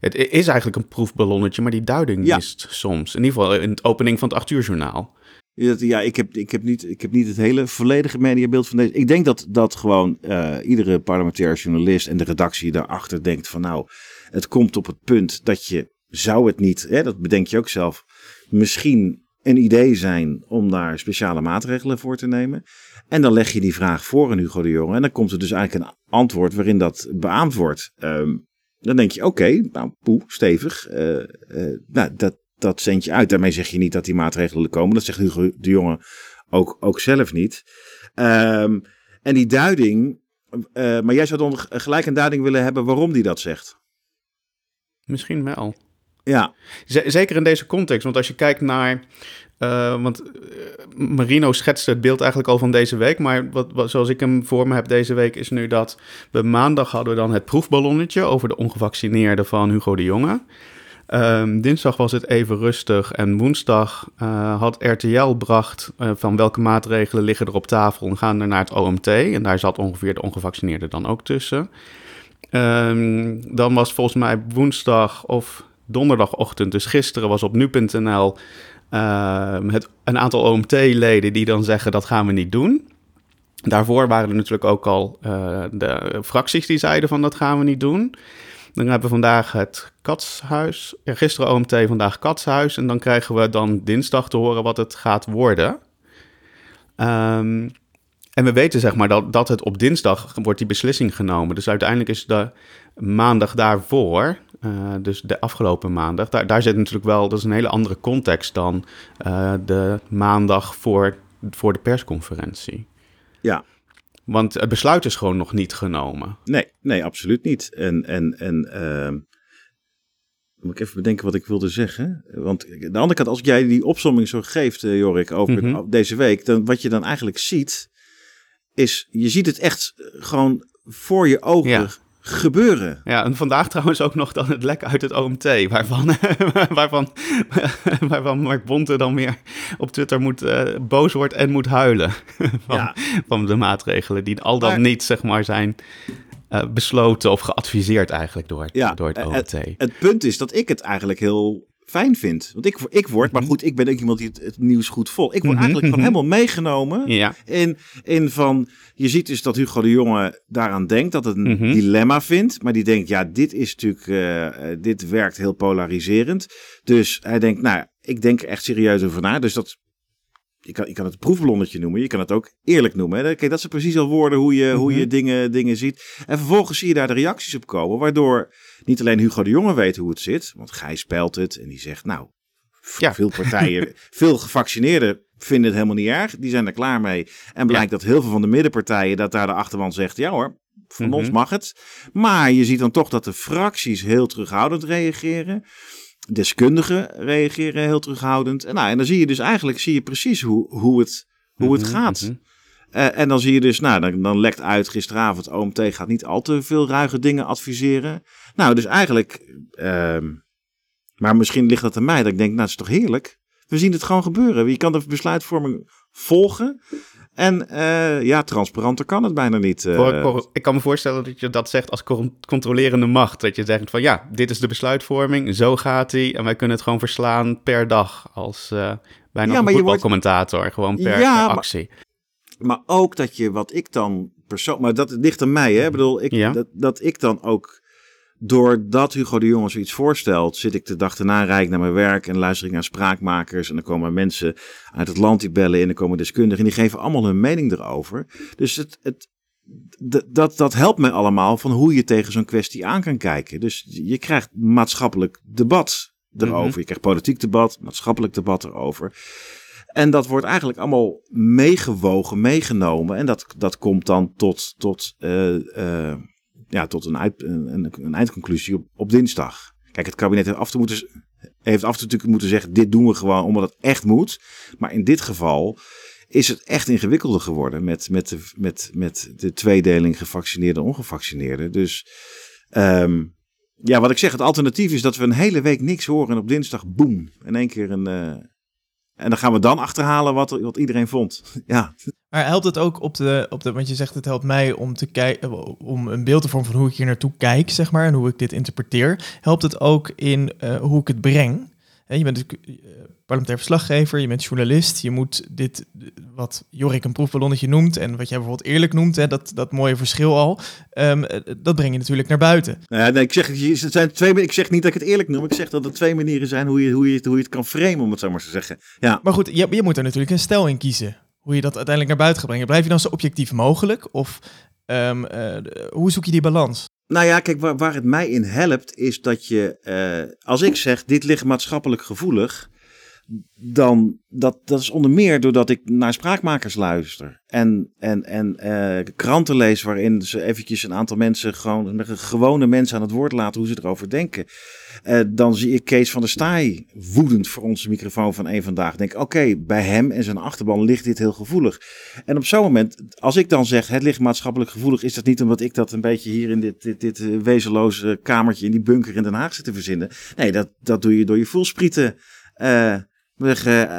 Het is eigenlijk een proefballonnetje, maar die duiding ja. mist soms. In ieder geval in het opening van het 8 uur journaal. Ja, ik heb, ik, heb niet, ik heb niet het hele volledige mediabeeld van deze. Ik denk dat, dat gewoon uh, iedere parlementaire journalist en de redactie daarachter denkt van nou, het komt op het punt dat je zou het niet, hè, dat bedenk je ook zelf, misschien een idee zijn om daar speciale maatregelen voor te nemen. En dan leg je die vraag voor aan Hugo de Jonge. En dan komt er dus eigenlijk een antwoord waarin dat beaamd wordt. Ehm, dan denk je, oké, nou, poe, stevig. Uh, uh, nou, dat, dat zend je uit. Daarmee zeg je niet dat die maatregelen komen. Dat zegt Hugo de Jonge ook, ook zelf niet. Um, en die duiding, uh, maar jij zou dan gelijk een duiding willen hebben waarom die dat zegt. Misschien wel. Ja. Zeker in deze context, want als je kijkt naar uh, want uh, Marino schetste het beeld eigenlijk al van deze week. Maar wat, zoals ik hem voor me heb deze week, is nu dat we maandag hadden we dan het proefballonnetje over de ongevaccineerden van Hugo de Jonge. Um, dinsdag was het even rustig en woensdag uh, had RTL bracht van welke maatregelen liggen er op tafel en gaan er naar het OMT. En daar zat ongeveer de ongevaccineerden dan ook tussen. Um, dan was volgens mij woensdag of donderdagochtend, dus gisteren was op nu.nl uh, het, een aantal OMT-leden die dan zeggen dat gaan we niet doen. Daarvoor waren er natuurlijk ook al uh, de fracties die zeiden van dat gaan we niet doen. Dan hebben we vandaag het Katshuis. Gisteren OMT, vandaag Katshuis. En dan krijgen we dan dinsdag te horen wat het gaat worden. Um, en we weten zeg maar dat, dat het op dinsdag wordt die beslissing genomen. Dus uiteindelijk is de maandag daarvoor, uh, dus de afgelopen maandag, daar, daar zit natuurlijk wel, dat is een hele andere context dan uh, de maandag voor, voor de persconferentie. Ja. Want het besluit is gewoon nog niet genomen. Nee, nee, absoluut niet. En, en, en uh, moet ik even bedenken wat ik wilde zeggen. Want aan de andere kant, als jij die opzomming zo geeft, Jorik, over mm -hmm. deze week, dan wat je dan eigenlijk ziet, is je ziet het echt gewoon voor je ogen ja. Gebeuren. Ja, en vandaag trouwens ook nog dan het lek uit het OMT, waarvan, waarvan, waarvan Mark Bonte dan weer op Twitter moet, uh, boos wordt en moet huilen van, ja. van de maatregelen die al dan maar, niet, zeg maar, zijn uh, besloten of geadviseerd eigenlijk door, ja, door het OMT. Het, het punt is dat ik het eigenlijk heel fijn vind. Want ik, ik word, maar goed, ik ben ook iemand die het, het nieuws goed vol. Ik word Mhm, eigenlijk gewoon mhm. helemaal meegenomen Ja. in, in van, je ziet dus dat Hugo de Jonge daaraan denkt, dat het een Mhm. dilemma vindt. Maar die denkt, ja, dit is natuurlijk, eh, eh, dit werkt heel polariserend. Dus hij denkt, nou, ik denk er echt serieus over na. Dus dat, je kan, je kan het een proefballonnetje noemen, je kan het ook eerlijk noemen. Hè. Kijk, dat zijn precies al woorden hoe je, hoe je Mhm. dingen, dingen ziet. En vervolgens zie je daar de reacties op komen, waardoor niet alleen Hugo de Jonge weet hoe het zit, want Gijs spelt het en die zegt, nou, Ja. veel partijen, veel gevaccineerden vinden het helemaal niet erg, die zijn er klaar mee. En blijkt dat heel veel van de middenpartijen, dat daar de achterban zegt, ja hoor, van Mhm. ons mag het. Maar je ziet dan toch dat de fracties heel terughoudend reageren. Deskundigen reageren heel terughoudend. En, nou, en dan zie je dus eigenlijk zie je precies hoe, hoe het, hoe het Mhm, gaat. mhm. Eh, en dan zie je dus, nou, dan, dan lekt uit gisteravond, OMT gaat niet al te veel ruige dingen adviseren. Nou, dus eigenlijk, ehm, maar misschien ligt dat aan mij, dat ik denk, nou, het is toch heerlijk? We zien het gewoon gebeuren. Je kan de besluitvorming volgen. En eh, ja, transparanter kan het bijna niet. eh. Ik kan me voorstellen dat je dat zegt als con- controlerende macht. Dat je zegt van ja, dit is de besluitvorming, zo gaat die. En wij kunnen het gewoon verslaan per dag als bijna Ja, een wordt- voetbalcommentator. Gewoon per, Ja, per maar- actie. Maar ook dat je, wat ik dan persoonlijk, maar dat ligt aan mij, hè? Ik bedoel, ik, Ja. dat, dat ik dan ook, doordat Hugo de Jonge zoiets voorstelt, zit ik de dag daarna rijd naar mijn werk en luister ik naar spraakmakers. En dan komen mensen uit het land die bellen en dan komen deskundigen en die geven allemaal hun mening erover. Dus het, het, dat, dat helpt mij allemaal van hoe je tegen zo'n kwestie aan kan kijken. Dus je krijgt maatschappelijk debat erover. Mhm. Je krijgt politiek debat, maatschappelijk debat erover. En dat wordt eigenlijk allemaal meegewogen, meegenomen. En dat, dat komt dan tot, tot, eh, eh, ja, tot een, een, een- eindconclusie op, op dinsdag. Kijk, het kabinet heeft af toe moeten, heeft af en toe moeten zeggen: dit doen we gewoon omdat het echt moet. Maar in dit geval is het echt ingewikkelder geworden met, met, de, met, met de tweedeling gevaccineerden en ongevaccineerden. Dus ehm, ja, wat ik zeg, het alternatief is dat we een hele week niks horen en op dinsdag, boem, in één keer een. En dan gaan we dan achterhalen wat, wat iedereen vond. Ja, Maar helpt het ook op de, op de, want je zegt het helpt mij om te kijken, om een beeld te vormen van hoe ik hier naartoe kijk, zeg maar, en hoe ik dit interpreteer. Helpt het ook in eh, hoe ik het breng? Je bent uh, parlementair verslaggever, je bent journalist, je moet dit, wat Jorik een proefballonnetje noemt en wat jij bijvoorbeeld eerlijk noemt, hè, dat, dat mooie verschil al, um, dat breng je natuurlijk naar buiten. Nou ja, nee, ik, zeg, het zijn twee, ik zeg niet dat ik het eerlijk noem, ik zeg dat er twee manieren zijn hoe je, hoe je, hoe je het kan framen, om het zo maar te zeggen. Ja. Maar goed, je, je moet er natuurlijk een stijl in kiezen, hoe je dat uiteindelijk naar buiten gaat brengen. Blijf je dan zo objectief mogelijk of um, uh, hoe zoek je die balans? Nou ja, kijk, waar, waar het mij in helpt, is dat je, uh, als ik zeg, dit ligt maatschappelijk gevoelig, dan dat, dat is onder meer doordat ik naar spraakmakers luister. En, en, en uh, kranten lees waarin ze eventjes een aantal mensen, gewoon gewone mensen aan het woord laten hoe ze erover denken. Uh, dan zie ik Kees van der Staaij woedend voor onze microfoon van één vandaag. Denk, oké, bij hem en zijn achterban ligt dit heel gevoelig. En op zo'n moment, als ik dan zeg, het ligt maatschappelijk gevoelig, is dat niet omdat ik dat een beetje hier in dit, dit, dit wezenloze kamertje in die bunker in Den Haag zit te verzinnen. Nee, dat, dat doe je door je voelsprieten.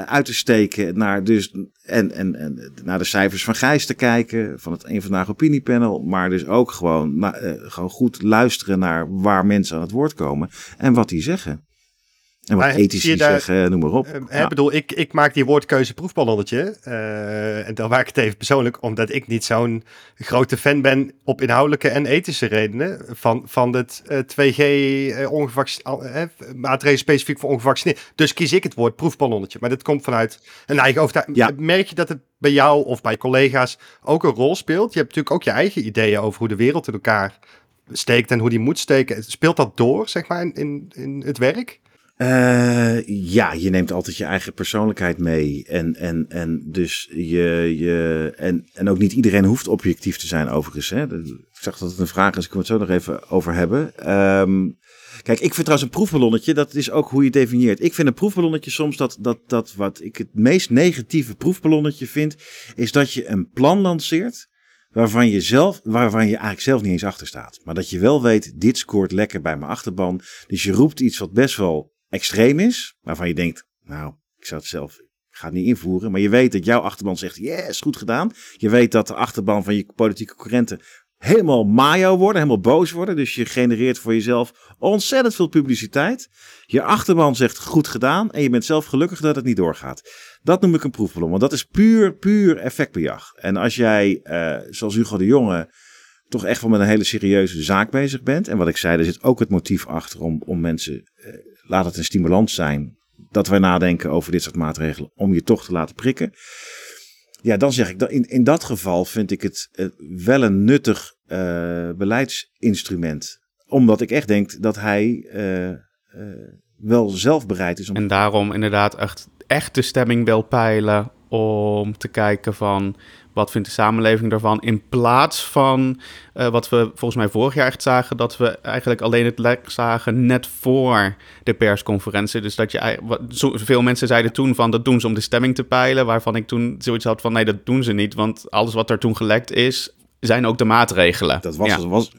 Uit te steken naar, dus, en, en, en naar de cijfers van Gijs te kijken, van het Een Vandaag Opiniepanel, maar dus ook gewoon, uh, gewoon goed luisteren naar waar mensen aan het woord komen en wat die zeggen. En wat ethici zeggen, noem maar op. Uh, ja. bedoel, ik, ik maak die woordkeuze proefballonnetje. Uh, en dan maak ik het even persoonlijk, omdat ik niet zo'n grote fan ben op inhoudelijke en ethische redenen van, van het uh, 2G uh, maatregelen specifiek voor ongevaccineerd. Dus kies ik het woord proefballonnetje. Maar dat komt vanuit een eigen overtuiging. Ja. Merk je dat het bij jou of bij collega's ook een rol speelt? Je hebt natuurlijk ook je eigen ideeën over hoe de wereld in elkaar steekt en hoe die moet steken. Speelt dat door, zeg maar, in, in het werk? Uh, ja, je neemt altijd je eigen persoonlijkheid mee. En, en, en dus je, je en, en ook niet iedereen hoeft objectief te zijn, overigens. Hè. Ik zag dat het een vraag is, ik wil het zo nog even over hebben. Um, kijk, ik vind trouwens een proefballonnetje, dat is ook hoe je definieert. Ik vind een proefballonnetje soms dat, dat, dat wat ik het meest negatieve proefballonnetje vind, is dat je een plan lanceert waarvan je, zelf, waarvan je eigenlijk zelf niet eens achter staat. Maar dat je wel weet, dit scoort lekker bij mijn achterban. Dus je roept iets wat best wel extreem is, waarvan je denkt, nou, ik zou het zelf, ik ga het niet invoeren, maar je weet dat jouw achterban zegt, yes, goed gedaan. Je weet dat de achterban van je politieke concurrenten helemaal mayo worden, helemaal boos worden. Dus je genereert voor jezelf ontzettend veel publiciteit. Je achterban zegt goed gedaan en je bent zelf gelukkig dat het niet doorgaat. Dat noem ik een proefballon, want dat is puur, puur effectbejag. En als jij, uh, zoals Hugo de Jonge, toch echt wel met een hele serieuze zaak bezig bent. En wat ik zei, er zit ook het motief achter om, om mensen uh, laat het een stimulans zijn dat wij nadenken over dit soort maatregelen om je toch te laten prikken. Ja, dan zeg ik in, in dat geval vind ik het uh, wel een nuttig uh, beleidsinstrument. Omdat ik echt denk dat hij wel zelf bereid is om. En daarom inderdaad echt, echt de stemming wil peilen om te kijken van wat vindt de samenleving daarvan? In plaats van uh, wat we volgens mij vorig jaar echt zagen, dat we eigenlijk alleen het lek zagen net voor de persconferentie. Dus dat je, wat, veel mensen zeiden toen van dat doen ze om de stemming te peilen, waarvan ik toen zoiets had van nee, dat doen ze niet, want alles wat er toen gelekt is, zijn ook de maatregelen. Dat was, ja. was,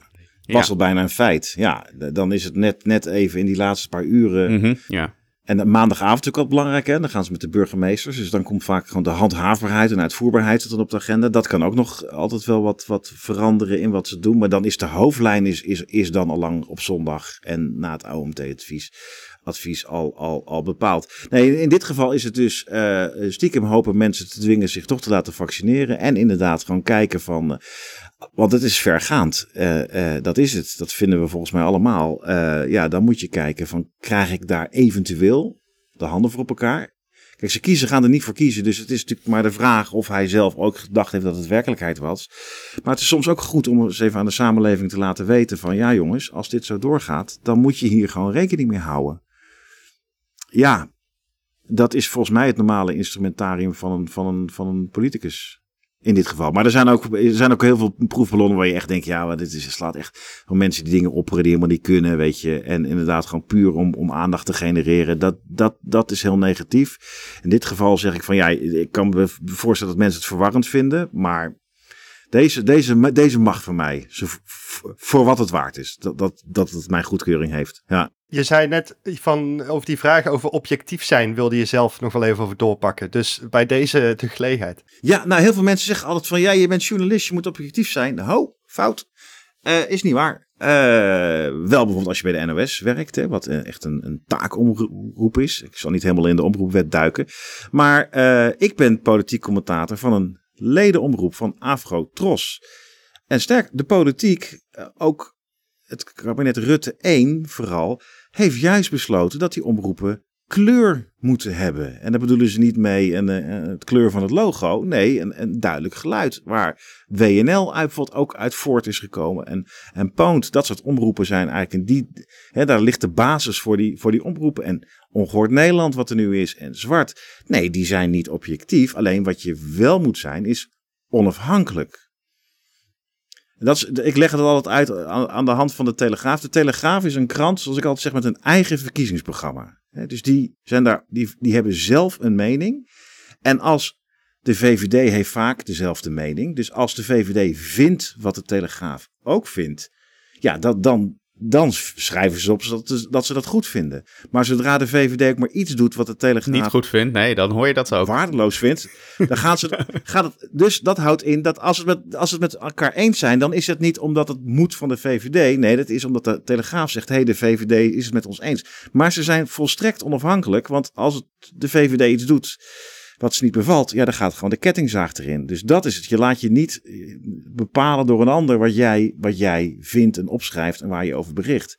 was ja. al bijna een feit. Ja, dan is het net, net even in die laatste paar uren. Mm -hmm, ja. En maandagavond natuurlijk wat belangrijk, hè? dan gaan ze met de burgemeesters. Dus dan komt vaak gewoon de handhaafbaarheid en uitvoerbaarheid tot op de agenda. Dat kan ook nog altijd wel wat, wat veranderen in wat ze doen. Maar dan is de hoofdlijn is, is, is dan al lang op zondag en na het OMT-advies advies al, al, al bepaald. Nee, in dit geval is het dus uh, stiekem hopen mensen te dwingen zich toch te laten vaccineren. En inderdaad gewoon kijken van, uh, want het is vergaand. Uh, dat is het. Dat vinden we volgens mij allemaal. Uh, ja, dan moet je kijken van krijg ik daar eventueel de handen voor op elkaar? Kijk, ze kiezen gaan er niet voor kiezen. Dus het is natuurlijk maar de vraag of hij zelf ook gedacht heeft dat het werkelijkheid was. Maar het is soms ook goed om eens even aan de samenleving te laten weten van ja jongens, als dit zo doorgaat, dan moet je hier gewoon rekening mee houden. Ja, dat is volgens mij het normale instrumentarium van een, van een, van een politicus. In dit geval. Maar er zijn ook, er zijn ook heel veel proefballonnen waar je echt denkt, ja, dit is, slaat echt van mensen die dingen opperen die helemaal niet kunnen, weet je. En inderdaad gewoon puur om, om aandacht te genereren. Dat, dat, dat is heel negatief. In dit geval zeg ik van, ja, ik kan me voorstellen dat mensen het verwarrend vinden, maar deze, deze, deze mag van mij, voor wat het waard is, dat, dat, dat het mijn goedkeuring heeft. Ja. Je zei net van over die vraag over objectief zijn, wilde je zelf nog wel even over doorpakken. Dus bij deze de gelegenheid. Ja, nou heel veel mensen zeggen altijd van ja, je bent journalist, je moet objectief zijn. Ho, fout. Eh, is niet waar. Eh, wel bijvoorbeeld als je bij de NOS werkt, wat eh, echt een, een taakomroep is. Ik zal niet helemaal in de omroepwet duiken. Maar ik ben politiek commentator van een ledenomroep van Afro Tros. En sterk, de politiek, ook het kabinet Rutte 1 vooral, heeft juist besloten dat die omroepen kleur moeten hebben. En daar bedoelen ze niet mee een, een, het kleur van het logo. Nee, een, duidelijk geluid. Waar WNL bijvoorbeeld ook uit voort is gekomen. En, en Poont, dat soort omroepen zijn eigenlijk in die. Hè, daar ligt de basis voor die, voor die omroepen. En Ongehoord Nederland, wat er nu is, en Zwart. Nee, die zijn niet objectief. Alleen wat je wel moet zijn, is onafhankelijk. Dat is, ik leg het altijd uit aan, de hand van de Telegraaf. De Telegraaf is een krant, zoals ik altijd zeg, met een eigen verkiezingsprogramma. Dus die, zijn daar, die, die hebben zelf een mening. En als de VVD heeft vaak dezelfde mening. Dus als de VVD vindt wat de Telegraaf ook vindt. Ja, dat, dan, dan schrijven ze op dat, dat ze dat goed vinden. Maar zodra de VVD ook maar iets doet wat de Telegraaf... Niet goed vindt, nee, dan hoor je dat ook. Waardeloos vindt, dan gaat ze... gaat het, dus dat houdt in dat als het, met, als het met elkaar eens zijn... dan is het niet omdat het moet van de VVD. Nee, dat is omdat de Telegraaf zegt... hé, hey, de VVD is het met ons eens. Maar ze zijn volstrekt onafhankelijk. Want als het, de VVD iets doet wat ze niet bevalt, ja, dan gaat gewoon de kettingzaag erin. Dus dat is het. Je laat je niet eh, bepalen door een ander wat jij, wat jij vindt en opschrijft en waar je over bericht.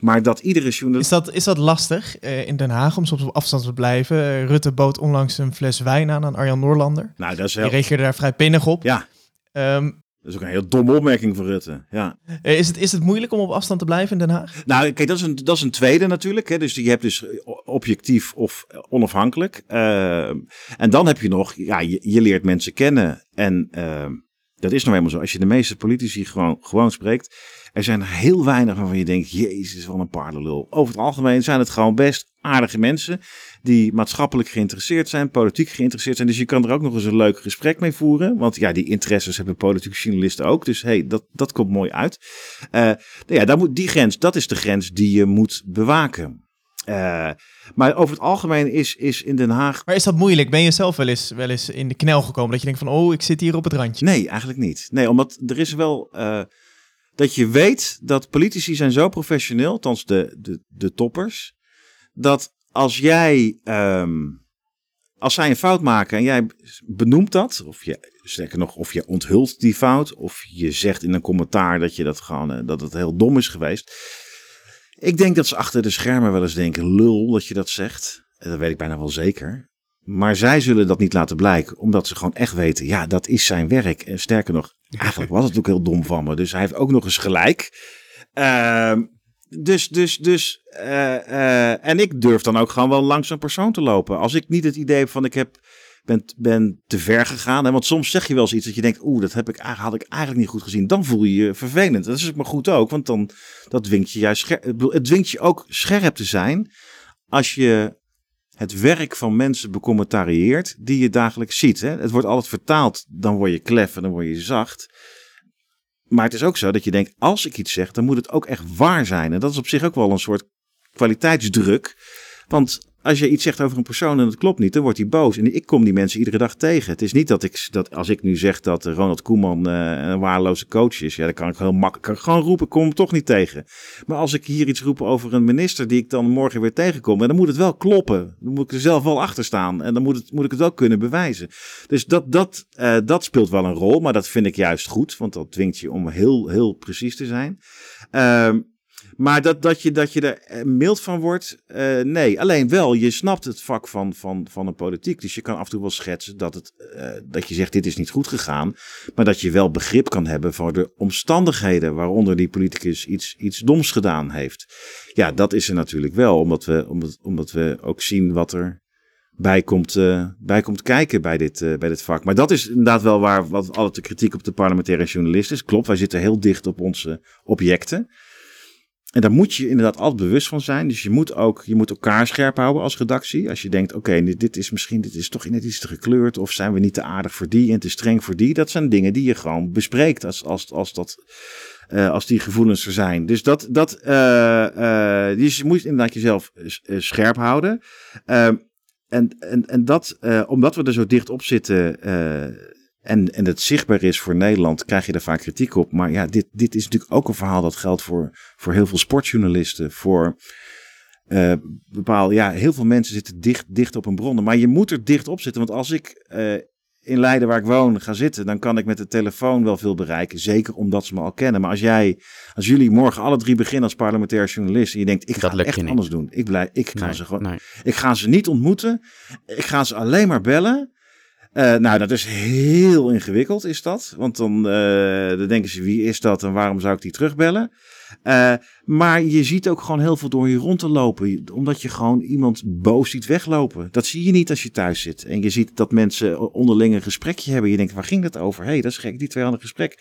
Maar dat iedere journalist... Is dat, is dat lastig uh, in Den Haag om soms op afstand te blijven? Uh, Rutte bood onlangs een fles wijn aan aan Arjan Noorlander. Nou, dat is heel... Die reageerde daar vrij pinnig op. Ja. Um, dat is ook een heel domme opmerking van Rutte. Ja. Eh, is, het, is het moeilijk om op afstand te blijven in Den Haag? Nou, kijk, dat is een, dat is een tweede natuurlijk. Hè. Dus je hebt dus objectief of onafhankelijk. Uh, en dan heb je nog, ja, je, je leert mensen kennen. En uh, dat is nou helemaal zo. Als je de meeste politici gewoon, gewoon spreekt, er zijn heel weinig waarvan je denkt, jezus, wat een paardenlul. Over het algemeen zijn het gewoon best aardige mensen die maatschappelijk geïnteresseerd zijn, politiek geïnteresseerd zijn. Dus je kan er ook nog eens een leuk gesprek mee voeren. Want ja, die interesses hebben politieke journalisten ook. Dus hey, dat, dat komt mooi uit. Uh, nou ja, daar moet, die grens, dat is de grens die je moet bewaken. Uh, maar over het algemeen is, is in Den Haag. Maar is dat moeilijk? Ben je zelf wel eens, wel eens in de knel gekomen? Dat je denkt van, oh, ik zit hier op het randje. Nee, eigenlijk niet. Nee, omdat er is wel. Uh, dat je weet dat politici zijn zo professioneel, althans de, de, de toppers, dat als jij, um, als zij een fout maken en jij benoemt dat, of je, nog, of je onthult die fout, of je zegt in een commentaar dat je dat gewoon, eh, dat het heel dom is geweest. Ik denk dat ze achter de schermen wel eens denken, lul dat je dat zegt. Dat weet ik bijna wel zeker. Maar zij zullen dat niet laten blijken, omdat ze gewoon echt weten, ja, dat is zijn werk. En sterker nog, eigenlijk was het ook heel dom van me. Dus hij heeft ook nog eens gelijk. Uh, dus, dus, dus, uh, uh, en ik durf dan ook gewoon wel langs een persoon te lopen. Als ik niet het idee heb van ik heb, ben, ben te ver gegaan. Hè, want soms zeg je wel eens iets dat je denkt, oeh, dat heb ik, had ik eigenlijk niet goed gezien. Dan voel je je vervelend. Dat is ook maar goed ook, want dan dat dwingt je juist scherp. Het dwingt je ook scherp te zijn als je het werk van mensen becommentarieert die je dagelijks ziet. Hè? Het wordt altijd vertaald, dan word je klef en dan word je zacht. Maar het is ook zo dat je denkt, als ik iets zeg, dan moet het ook echt waar zijn. En dat is op zich ook wel een soort kwaliteitsdruk. Want als je iets zegt over een persoon en het klopt niet, dan wordt hij boos. En ik kom die mensen iedere dag tegen. Het is niet dat ik, dat als ik nu zeg dat Ronald Koeman uh, een waardeloze coach is, ja, dan kan ik heel makkelijk gewoon roepen, kom hem toch niet tegen. Maar als ik hier iets roep over een minister die ik dan morgen weer tegenkom, dan moet het wel kloppen. Dan moet ik er zelf wel achter staan en dan moet, het, moet ik het wel kunnen bewijzen. Dus dat, dat, uh, dat speelt wel een rol, maar dat vind ik juist goed, want dat dwingt je om heel, heel precies te zijn. Uh, maar dat, dat, je, dat je er eh, mild van wordt, uh, nee. Alleen wel, je snapt het vak van, van, van een politiek. Dus je kan af en toe wel schetsen dat, het, uh, dat je zegt dit is niet goed gegaan. Maar dat je wel begrip kan hebben voor de omstandigheden waaronder die politicus iets, iets doms gedaan heeft. Ja, dat is er natuurlijk wel, omdat we, omdat, omdat we ook zien wat er bij komt, bij komt kijken bij dit, bij dit vak. Maar dat is inderdaad wel waar wat altijd de kritiek op de parlementaire journalist is. Klopt, wij zitten heel dicht op onze objecten. En daar moet je inderdaad altijd bewust van zijn. Dus je moet ook je moet elkaar scherp houden als redactie. Als je denkt, oké, dit, is misschien dit is toch net iets te gekleurd. Of zijn we niet te aardig voor die en te streng voor die. Dat zijn dingen die je gewoon bespreekt als, als, als, dat, uh, als die gevoelens er zijn. Dus, dat, dat, uh, uh, dus je moet inderdaad jezelf scherp houden. Ehm, en, en, en dat, omdat we er zo dicht op zitten en, en het zichtbaar is voor Nederland, krijg je daar vaak kritiek op. Maar ja, dit, dit is natuurlijk ook een verhaal dat geldt voor, voor heel veel sportjournalisten. Voor uh, bepaal, ja, heel veel mensen zitten dicht, dicht op een bronnen. Maar je moet er dicht op zitten. Want als ik uh, in Leiden, waar ik woon, ga zitten, dan kan ik met de telefoon wel veel bereiken. Zeker omdat ze me al kennen. Maar als jij, als jullie morgen alle drie beginnen als parlementair journalist. En je denkt, ik ga het echt anders doen. Ik, blij, ik, ga ze gewoon, nee. ik ga ze niet ontmoeten. Ik ga ze alleen maar bellen. Uh, nou, dat is heel ingewikkeld, is dat. Want dan, uh, dan denken ze, wie is dat en waarom zou ik die terugbellen? Uh, maar je ziet ook gewoon heel veel door je rond te lopen. Omdat je gewoon iemand boos ziet weglopen. Dat zie je niet als je thuis zit. En je ziet dat mensen onderling een gesprekje hebben. Je denkt, waar ging dat over? Hé, hey, dat is gek, die twee hadden een gesprek.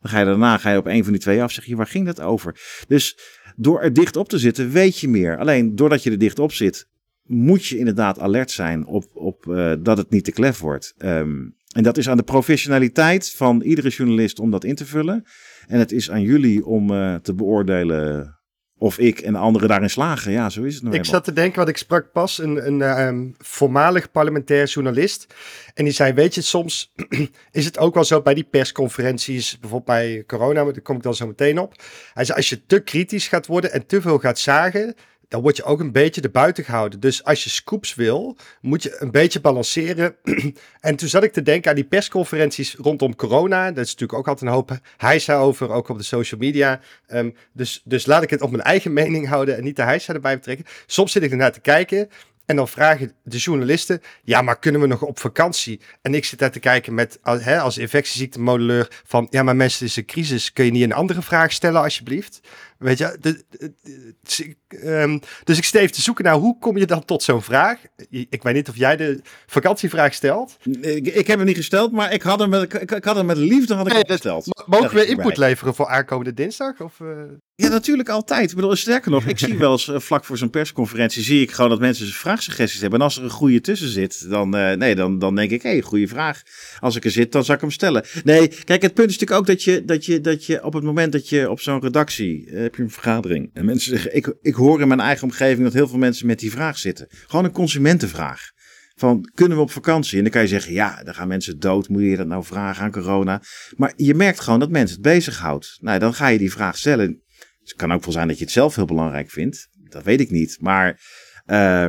Dan ga je daarna ga je op een van die twee af. Zeg je, waar ging dat over? Dus door er dicht op te zitten, weet je meer. Alleen doordat je er dicht op zit, moet je inderdaad alert zijn op, op uh, dat het niet te klef wordt. Um, en dat is aan de professionaliteit van iedere journalist om dat in te vullen. En het is aan jullie om uh, te beoordelen of ik en anderen daarin slagen. Ja, zo is het nou Ik zat te denken, wat ik sprak pas een, een um, voormalig parlementair journalist. En die zei, weet je, soms is het ook wel zo bij die persconferenties, bijvoorbeeld bij corona, daar kom ik dan zo meteen op. Hij zei, als je te kritisch gaat worden en te veel gaat zagen, dan word je ook een beetje erbuiten gehouden. Dus als je scoops wil, moet je een beetje balanceren. en toen zat ik te denken aan die persconferenties rondom corona. Dat is natuurlijk ook altijd een hoop heisa over, ook op de social media. Um, dus, dus laat ik het op mijn eigen mening houden en niet de heisa erbij betrekken. Soms zit ik ernaar te kijken en dan vragen de journalisten, ja, maar kunnen we nog op vakantie? En ik zit daar te kijken met, hè, als infectieziektemodelleur van, ja, maar mensen, het is een crisis. Kun je niet een andere vraag stellen, alsjeblieft? Weet je, de, de, de, um, dus ik steef te zoeken naar hoe kom je dan tot zo'n vraag? Ik weet niet of jij de vakantievraag stelt. Ik, ik heb hem niet gesteld, maar ik had hem met, ik, ik had hem met liefde had ik nee, gesteld. Mogen we input leveren voor aankomende dinsdag? Of, uh... Ja, natuurlijk altijd. Ik bedoel, sterker nog, ik zie wel eens uh, vlak voor zo'n persconferentie, zie ik gewoon dat mensen vraagsuggesties hebben. En als er een goede tussen zit, dan, uh, nee, dan, dan denk ik, hé, hey, goede vraag. Als ik er zit, dan zal ik hem stellen. Nee, kijk, het punt is natuurlijk ook dat je, dat je, dat je op het moment dat je op zo'n redactie heb je een vergadering. En mensen zeggen, ik, ik hoor in mijn eigen omgeving dat heel veel mensen met die vraag zitten. Gewoon een consumentenvraag. Van, kunnen we op vakantie? En dan kan je zeggen, ja, dan gaan mensen dood. Moet je dat nou vragen aan corona? Maar je merkt gewoon dat mensen het bezighoudt. Nou, dan ga je die vraag stellen. Het kan ook wel zijn dat je het zelf heel belangrijk vindt. Dat weet ik niet. Maar uh,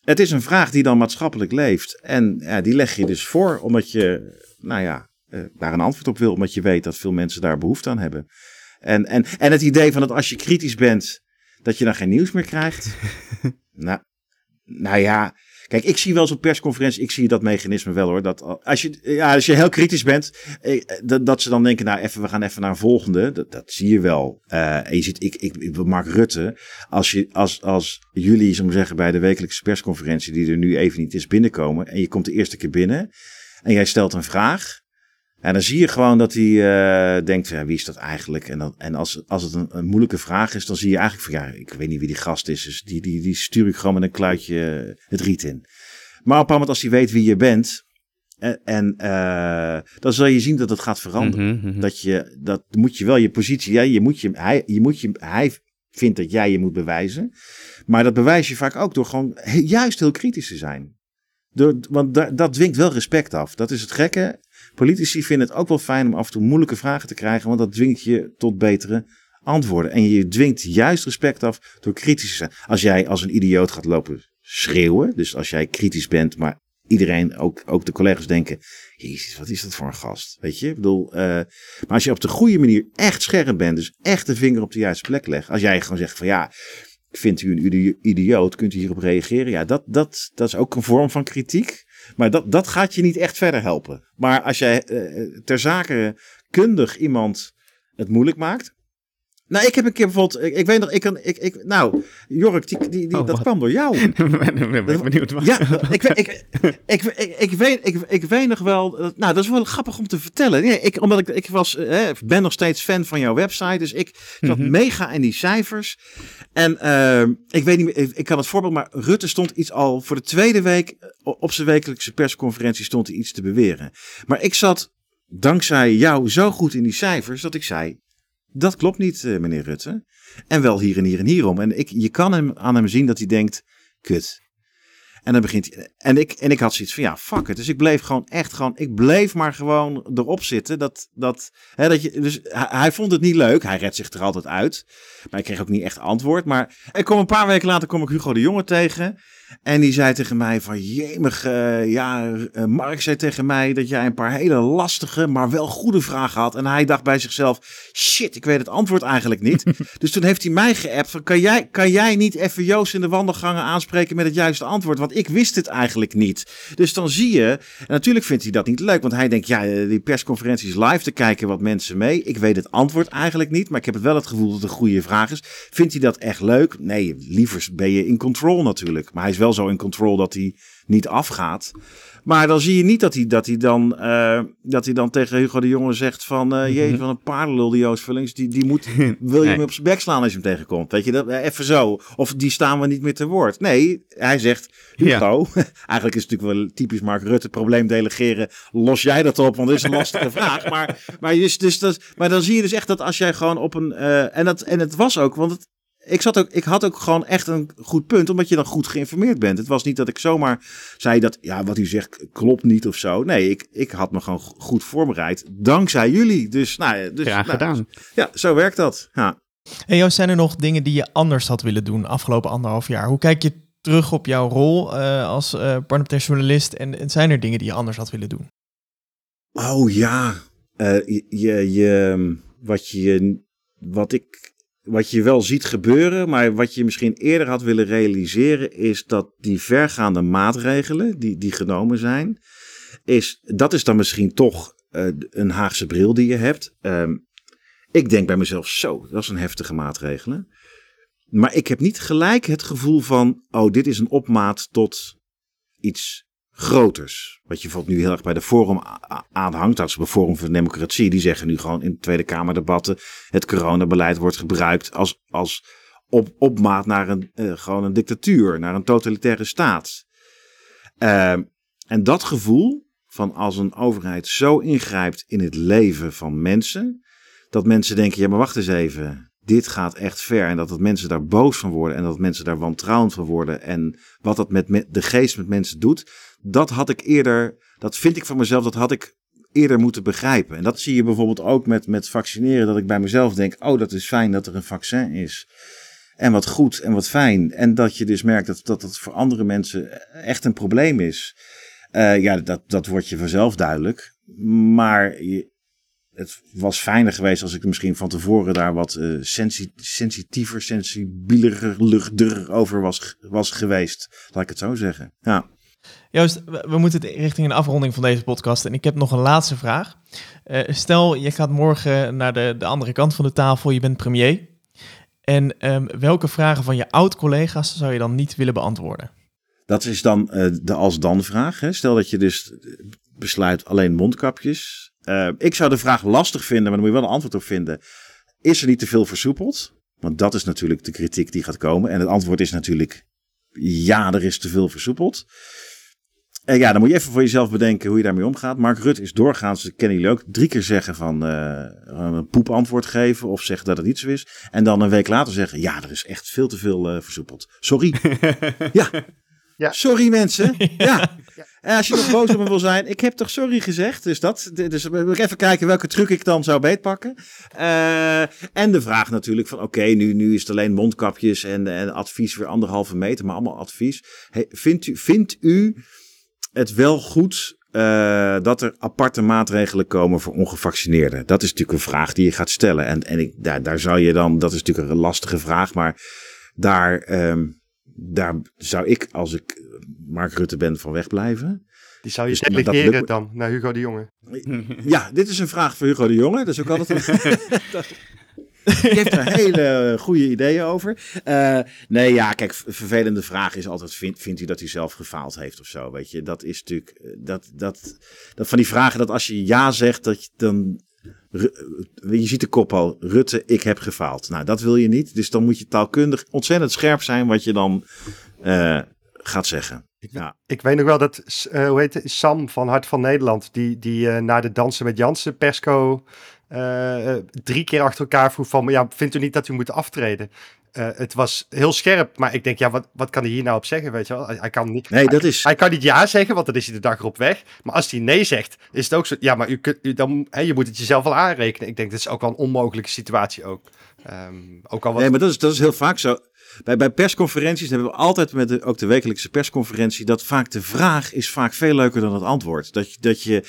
het is een vraag die dan maatschappelijk leeft. En ja, die leg je dus voor omdat je, nou ja, uh, daar een antwoord op wil. Omdat je weet dat veel mensen daar behoefte aan hebben. En, en, en het idee van dat als je kritisch bent, dat je dan geen nieuws meer krijgt. nou, nou ja, kijk, ik zie wel zo'n persconferentie, ik zie dat mechanisme wel hoor. Dat als je, ja, als je heel kritisch bent, eh, dat, dat, ze dan denken, nou even, we gaan even naar een volgende. Dat, dat zie je wel. Uh, en je ziet, ik, ik, Mark Rutte, als, je, als, als jullie, zo zeggen, bij de wekelijkse persconferentie, die er nu even niet is, binnenkomen. En je komt de eerste keer binnen en jij stelt een vraag. En dan zie je gewoon dat hij uh, denkt, ja, wie is dat eigenlijk? En, dan, en als, als het een, een, moeilijke vraag is, dan zie je eigenlijk van, ja, ik weet niet wie die gast is. Dus die, die, die stuur ik gewoon met een kluitje eh, het riet in. Maar op een moment als hij weet wie je bent, en, en uh, dan zal je zien dat het gaat veranderen. Mm -hmm. Dat je, dat moet je wel je positie, ja, je moet je, hij, je moet je, hij vindt dat jij je moet bewijzen. Maar dat bewijs je vaak ook door gewoon juist heel kritisch te zijn. Door, want da, dat dwingt wel respect af. Dat is het gekke. Politici vinden het ook wel fijn om af en toe moeilijke vragen te krijgen, want dat dwingt je tot betere antwoorden. En je dwingt juist respect af door kritisch te zijn. Als jij als een idioot gaat lopen schreeuwen, dus als jij kritisch bent, maar iedereen, ook, ook de collega's denken, jezus, wat is dat voor een gast? Weet je, ik bedoel, uh, maar als je op de goede manier echt scherp bent, dus echt de vinger op de juiste plek legt, als jij gewoon zegt van ja, vindt u een idioot, kunt u hierop reageren? Ja, dat, dat, dat is ook een vorm van kritiek. Maar dat, dat gaat je niet echt verder helpen. Maar als jij uh, ter zake kundig iemand het moeilijk maakt. Nou, ik heb een keer bijvoorbeeld, ik, ik weet nog, ik kan, ik, ik, nou, Jork, die, die, die, oh, dat kwam door jou. ik ben benieuwd. Wat. Ja, ik, ik, ik, ik, ik, weet, ik, ik weet nog wel, nou, dat is wel grappig om te vertellen. Nee, ik, omdat ik, ik was, eh, ben nog steeds fan van jouw website, dus ik zat mm -hmm. mega in die cijfers. En uh, ik weet niet meer, ik kan het voorbeeld, maar Rutte stond iets al voor de tweede week op zijn wekelijkse persconferentie stond hij iets te beweren. Maar ik zat dankzij jou zo goed in die cijfers dat ik zei, dat klopt niet, uh, meneer Rutte. En wel hier en hier en hierom. En ik, je kan hem aan hem zien dat hij denkt, kut. En dan begint hij. En ik, en ik had zoiets van ja, fuck het. Dus ik bleef gewoon echt gewoon. Ik bleef maar gewoon erop zitten. Dat, dat, hè, dat je, dus hij, hij vond het niet leuk. Hij redt zich er altijd uit. Maar ik kreeg ook niet echt antwoord. Maar ik kom een paar weken later kom ik Hugo de Jonge tegen. En die zei tegen mij van, jemig, eh, ja, eh, Mark zei tegen mij dat jij een paar hele lastige, maar wel goede vragen had. En hij dacht bij zichzelf, shit, ik weet het antwoord eigenlijk niet. dus toen heeft hij mij geappt van, kan jij, kan jij niet even Joost in de wandelgangen aanspreken met het juiste antwoord? Want ik wist het eigenlijk niet. Dus dan zie je, en natuurlijk vindt hij dat niet leuk, want hij denkt, ja, eh, die persconferentie is live, te kijken wat mensen mee. Ik weet het antwoord eigenlijk niet, maar ik heb wel het gevoel dat het een goede vraag is. Vindt hij dat echt leuk? Nee, liever ben je in control natuurlijk. Maar hij is wel zo in control dat hij niet afgaat. Maar dan zie je niet dat hij, dat hij, dan, uh, dat hij dan tegen Hugo de Jonge zegt van... Uh, van een paardenlul die Joost Vullings. Die, die moet, wil je hem op zijn bek slaan als je hem tegenkomt? Weet je, dat, even zo. Of die staan we niet meer te woord. Nee, hij zegt, Hugo... Ja. eigenlijk is het natuurlijk wel typisch Mark Rutte. Probleem delegeren. Los jij dat op, want dat is een lastige vraag. Maar, maar, dus, dus dat, maar dan zie je dus echt dat als jij gewoon op een... Uh, en, dat, en het was ook, want het, ik, zat ook, ik had ook gewoon echt een goed punt, omdat je dan goed geïnformeerd bent. Het was niet dat ik zomaar zei dat, ja, wat u zegt klopt niet of zo. Nee, ik, ik had me gewoon goed voorbereid, dankzij jullie. Dus, nou, dus, Graag nou, gedaan. Ja, zo werkt dat. Ja. En Joost, zijn er nog dingen die je anders had willen doen afgelopen anderhalf jaar? Hoe kijk je terug op jouw rol uh, als uh, parlementair journalist? En, en, zijn er dingen die je anders had willen doen? Oh ja, uh, je, je, je, wat, je, wat ik wat je wel ziet gebeuren, maar wat je misschien eerder had willen realiseren, is dat die vergaande maatregelen die, die genomen zijn, is, dat is dan misschien toch uh, een Haagse bril die je hebt. Um, ik denk bij mezelf, zo, dat is een heftige maatregelen. Maar ik heb niet gelijk het gevoel van, oh, dit is een opmaat tot iets groters. Wat je bijvoorbeeld nu heel erg bij de Forum aanhangt. Dat is bij Forum voor de Democratie. Die zeggen nu gewoon in Tweede Kamerdebatten. Het coronabeleid wordt gebruikt als, als op, opmaat naar een, uh, gewoon een dictatuur. Naar een totalitaire staat. Uh, en dat gevoel van als een overheid zo ingrijpt in het leven van mensen. Dat mensen denken, ja maar wacht eens even dit gaat echt ver. En dat het mensen daar boos van worden. En dat mensen daar wantrouwend van worden. En wat dat met de geest met mensen doet. Dat had ik eerder, dat vind ik van mezelf, dat had ik eerder moeten begrijpen. En dat zie je bijvoorbeeld ook met, met vaccineren. Dat ik bij mezelf denk, oh dat is fijn dat er een vaccin is. En wat goed en wat fijn. En dat je dus merkt dat dat, dat voor andere mensen echt een probleem is. Uh, ja, dat, dat wordt je vanzelf duidelijk. Maar je, het was fijner geweest als ik misschien van tevoren daar wat uh, sensi sensitiever, sensibieler over was, was geweest. Laat ik het zo zeggen. Ja. Joost, we moeten richting een afronding van deze podcast. En ik heb nog een laatste vraag. Uh, stel, je gaat morgen naar de, de andere kant van de tafel, je bent premier. En um, welke vragen van je oud-collega's zou je dan niet willen beantwoorden? Dat is dan uh, de als-dan-vraag. Stel dat je dus besluit alleen mondkapjes. Uh, ik zou de vraag lastig vinden, maar dan moet je wel een antwoord op vinden. Is er niet te veel versoepeld? Want dat is natuurlijk de kritiek die gaat komen. En het antwoord is natuurlijk ja, er is te veel versoepeld. En ja, dan moet je even voor jezelf bedenken hoe je daarmee omgaat. Mark Rutte is doorgaans, dat kennen jullie ook, drie keer zeggen van uh, een poepantwoord geven of zeggen dat het niet zo is. En dan een week later zeggen, ja, er is echt veel te veel uh, versoepeld. Sorry. ja. ja. Sorry mensen. ja. En als je nog boos op me wil zijn, ik heb toch sorry gezegd. Dus dat, dus even kijken welke truc ik dan zou beetpakken. Uh, en de vraag natuurlijk van, oké, okay, nu, nu is het alleen mondkapjes en, en advies weer anderhalve meter, maar allemaal advies. Hey, vindt, u, vindt u het wel goed uh, dat er aparte maatregelen komen voor ongevaccineerden? Dat is natuurlijk een vraag die je gaat stellen. En, en ik, daar, daar zou je dan, dat is natuurlijk een lastige vraag, maar daar, um, daar zou ik, als ik Mark Rutte ben, van wegblijven. Die zou je dus delegeren dan naar Hugo de Jonge. Ja, dit is een vraag voor Hugo de Jonge. Dat is ook altijd een... Die heeft er hele goede ideeën over. Uh, nee, ja, kijk, vervelende vraag is altijd: vindt, vindt u dat u zelf gefaald heeft of zo? Weet je, dat is natuurlijk. Dat, dat, dat van die vragen dat als je ja zegt, dat je dan. Je ziet de kop al, Rutte, ik heb gefaald. Nou, dat wil je niet. Dus dan moet je taalkundig ontzettend scherp zijn wat je dan uh, gaat zeggen. Ik, ja. ik weet nog wel dat, uh, hoe heet het, Sam van Hart van Nederland, die, die uh, naar de Dansen met Jansen persco eh, drie keer achter elkaar vroeg van, ja, vindt u niet dat u moet aftreden? Uh, het was heel scherp, maar ik denk, ja, wat, wat kan hij hier nou op zeggen, weet je wel? Hij, hij kan niet, nee, dat hij, is... hij kan niet ja zeggen, want dan is hij de dag erop weg. Maar als hij nee zegt, is het ook zo, ja, maar u, kunt, u, dan, hè, je moet het jezelf wel aanrekenen. Ik denk, dat is ook wel een onmogelijke situatie ook. Um, ook al wat... Nee, maar dat is, dat is heel vaak zo. Bij, bij persconferenties hebben we altijd met de, ook de wekelijkse persconferentie dat vaak de vraag is vaak veel leuker dan het antwoord. Dat, dat je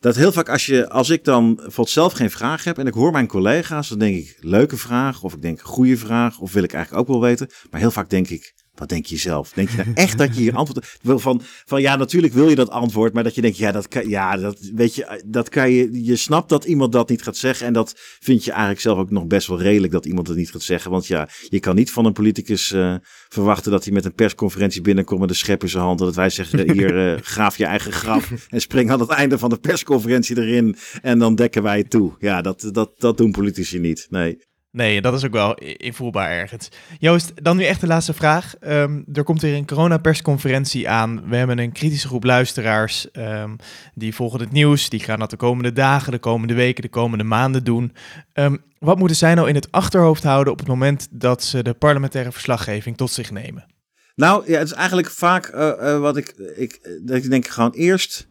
dat heel vaak als je als ik dan bijvoorbeeld zelf geen vraag heb en ik hoor mijn collega's, dan denk ik leuke vraag of ik denk goede vraag of wil ik eigenlijk ook wel weten. Maar heel vaak denk ik wat denk je zelf? Denk je nou echt dat je hier antwoord wil van, van ja, natuurlijk wil je dat antwoord, maar dat je denkt, ja, dat kan, ja, dat weet je, dat kan je, je snapt dat iemand dat niet gaat zeggen en dat vind je eigenlijk zelf ook nog best wel redelijk dat iemand het niet gaat zeggen, want ja, je kan niet van een politicus uh, verwachten dat hij met een persconferentie binnenkomt met een schep in zijn hand, dat wij zeggen, hier, uh, graaf je eigen graf en spring aan het einde van de persconferentie erin en dan dekken wij het toe. Ja, dat, dat, dat doen politici niet, nee. Nee, dat is ook wel invoelbaar ergens. Joost, dan nu echt de laatste vraag. Um, er komt weer een coronapersconferentie aan. We hebben een kritische groep luisteraars. Um, die volgen het nieuws. Die gaan dat de komende dagen, de komende weken, de komende maanden doen. Um, wat moeten zij nou in het achterhoofd houden op het moment dat ze de parlementaire verslaggeving tot zich nemen? Nou, ja, het is eigenlijk vaak uh, uh, wat ik, ik, dat ik denk gewoon eerst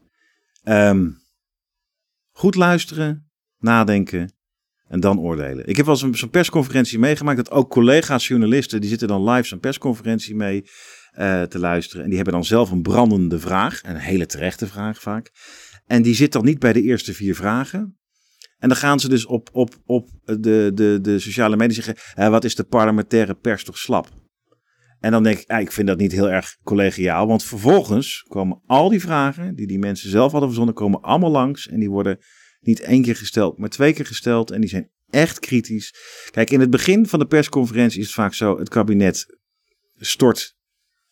goed luisteren, nadenken en dan oordelen. Ik heb wel eens zo'n persconferentie meegemaakt dat ook collega's, journalisten, die zitten dan live zo'n persconferentie mee uh, te luisteren. En die hebben dan zelf een brandende vraag, een hele terechte vraag vaak. En die zit dan niet bij de eerste vier vragen. En dan gaan ze dus op, op, op de, de, de sociale media zeggen, wat is de parlementaire pers toch slap? En dan denk ik, ik vind dat niet heel erg collegiaal. Want vervolgens komen al die vragen die die mensen zelf hadden verzonnen, komen allemaal langs. En die worden niet één keer gesteld, maar twee keer gesteld. En die zijn echt kritisch. Kijk, in het begin van de persconferentie is het vaak zo: het kabinet stort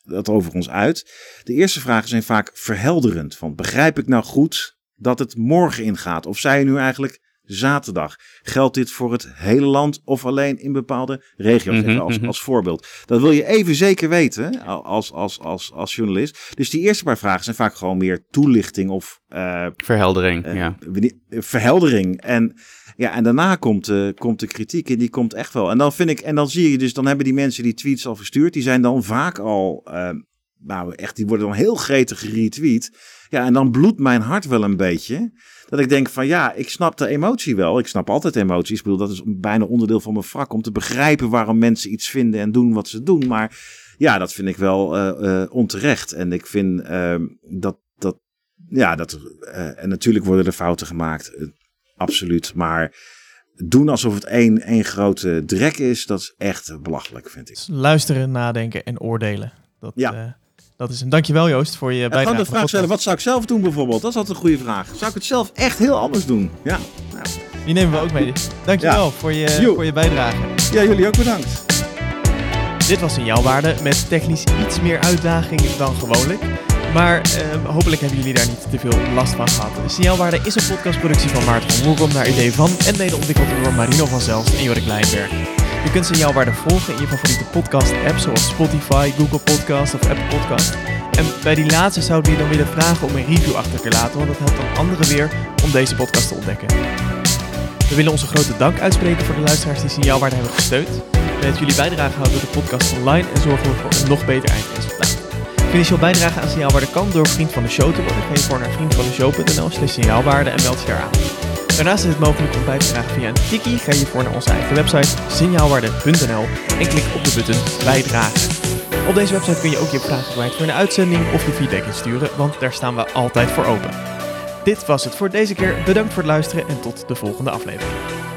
dat over ons uit. De eerste vragen zijn vaak verhelderend. Van begrijp ik nou goed dat het morgen ingaat? Of zei je nu eigenlijk zaterdag. Geldt dit voor het hele land of alleen in bepaalde regio's? Mm -hmm, als, als voorbeeld. Dat wil je even zeker weten als, als, als, als journalist. Dus die eerste paar vragen zijn vaak gewoon meer toelichting of... Uh, verheldering, uh, ja. Verheldering. En, ja, en daarna komt, uh, komt de kritiek en die komt echt wel. En dan vind ik, en dan zie je dus, dan hebben die mensen die tweets al verstuurd. Die zijn dan vaak al, nou echt, die worden dan heel gretig geretweet. Ja, en dan bloedt mijn hart wel een beetje. Dat ik denk van ja, ik snap de emotie wel. Ik snap altijd emoties. Ik bedoel, dat is bijna onderdeel van mijn vak. Om te begrijpen waarom mensen iets vinden en doen wat ze doen. Maar ja, dat vind ik wel uh, uh, onterecht. En ik vind uh, dat, dat, ja, dat, en natuurlijk worden er fouten gemaakt. absoluut. Maar doen alsof het één, één grote drek is, dat is echt belachelijk, vind ik. Luisteren, nadenken en oordelen. Dat, ja. Dat is een dankjewel Joost voor je bijdrage. Gewoon de vraag stellen, wat zou ik zelf doen bijvoorbeeld? Dat is altijd een goede vraag. Zou ik het zelf echt heel anders doen? Ja. Nou. Die nemen we ook mee. Dankjewel ja. voor, je, voor je bijdrage. Ja, jullie ook bedankt. Dit was Signaalwaarde met technisch iets meer uitdaging dan gewoonlijk. Maar uh, hopelijk hebben jullie daar niet te veel last van gehad. Signaalwaarde is een podcastproductie van Maarten van Moekom naar idee van en mede ontwikkeld door Marino van Zelst en Jorik Lijnberg. Je kunt Signaalwaarde volgen in je favoriete podcast-app zoals Spotify, Google Podcast of Apple Podcast. En bij die laatste we je dan willen vragen om een review achter te laten, want dat helpt dan anderen weer om deze podcast te ontdekken. We willen onze grote dank uitspreken voor de luisteraars die Signaalwaarde hebben gesteund. Met jullie bijdrage houden we de podcast online en zorgen we voor een nog beter eindresultaat. Financieel bijdrage aan Signaalwaarde kan door vriend van de show te worden. Je voor naar vriendvandeshow.nl slash signaalwaarde en meld je daar aan. Daarnaast is het mogelijk om bij te dragen via een tikkie. Ga je voor naar onze eigen website signaalwaarde.nl en klik op de button bijdragen. Op deze website kun je ook je vragen voor een uitzending of je feedback insturen, want daar staan we altijd voor open. Dit was het voor deze keer. Bedankt voor het luisteren en tot de volgende aflevering.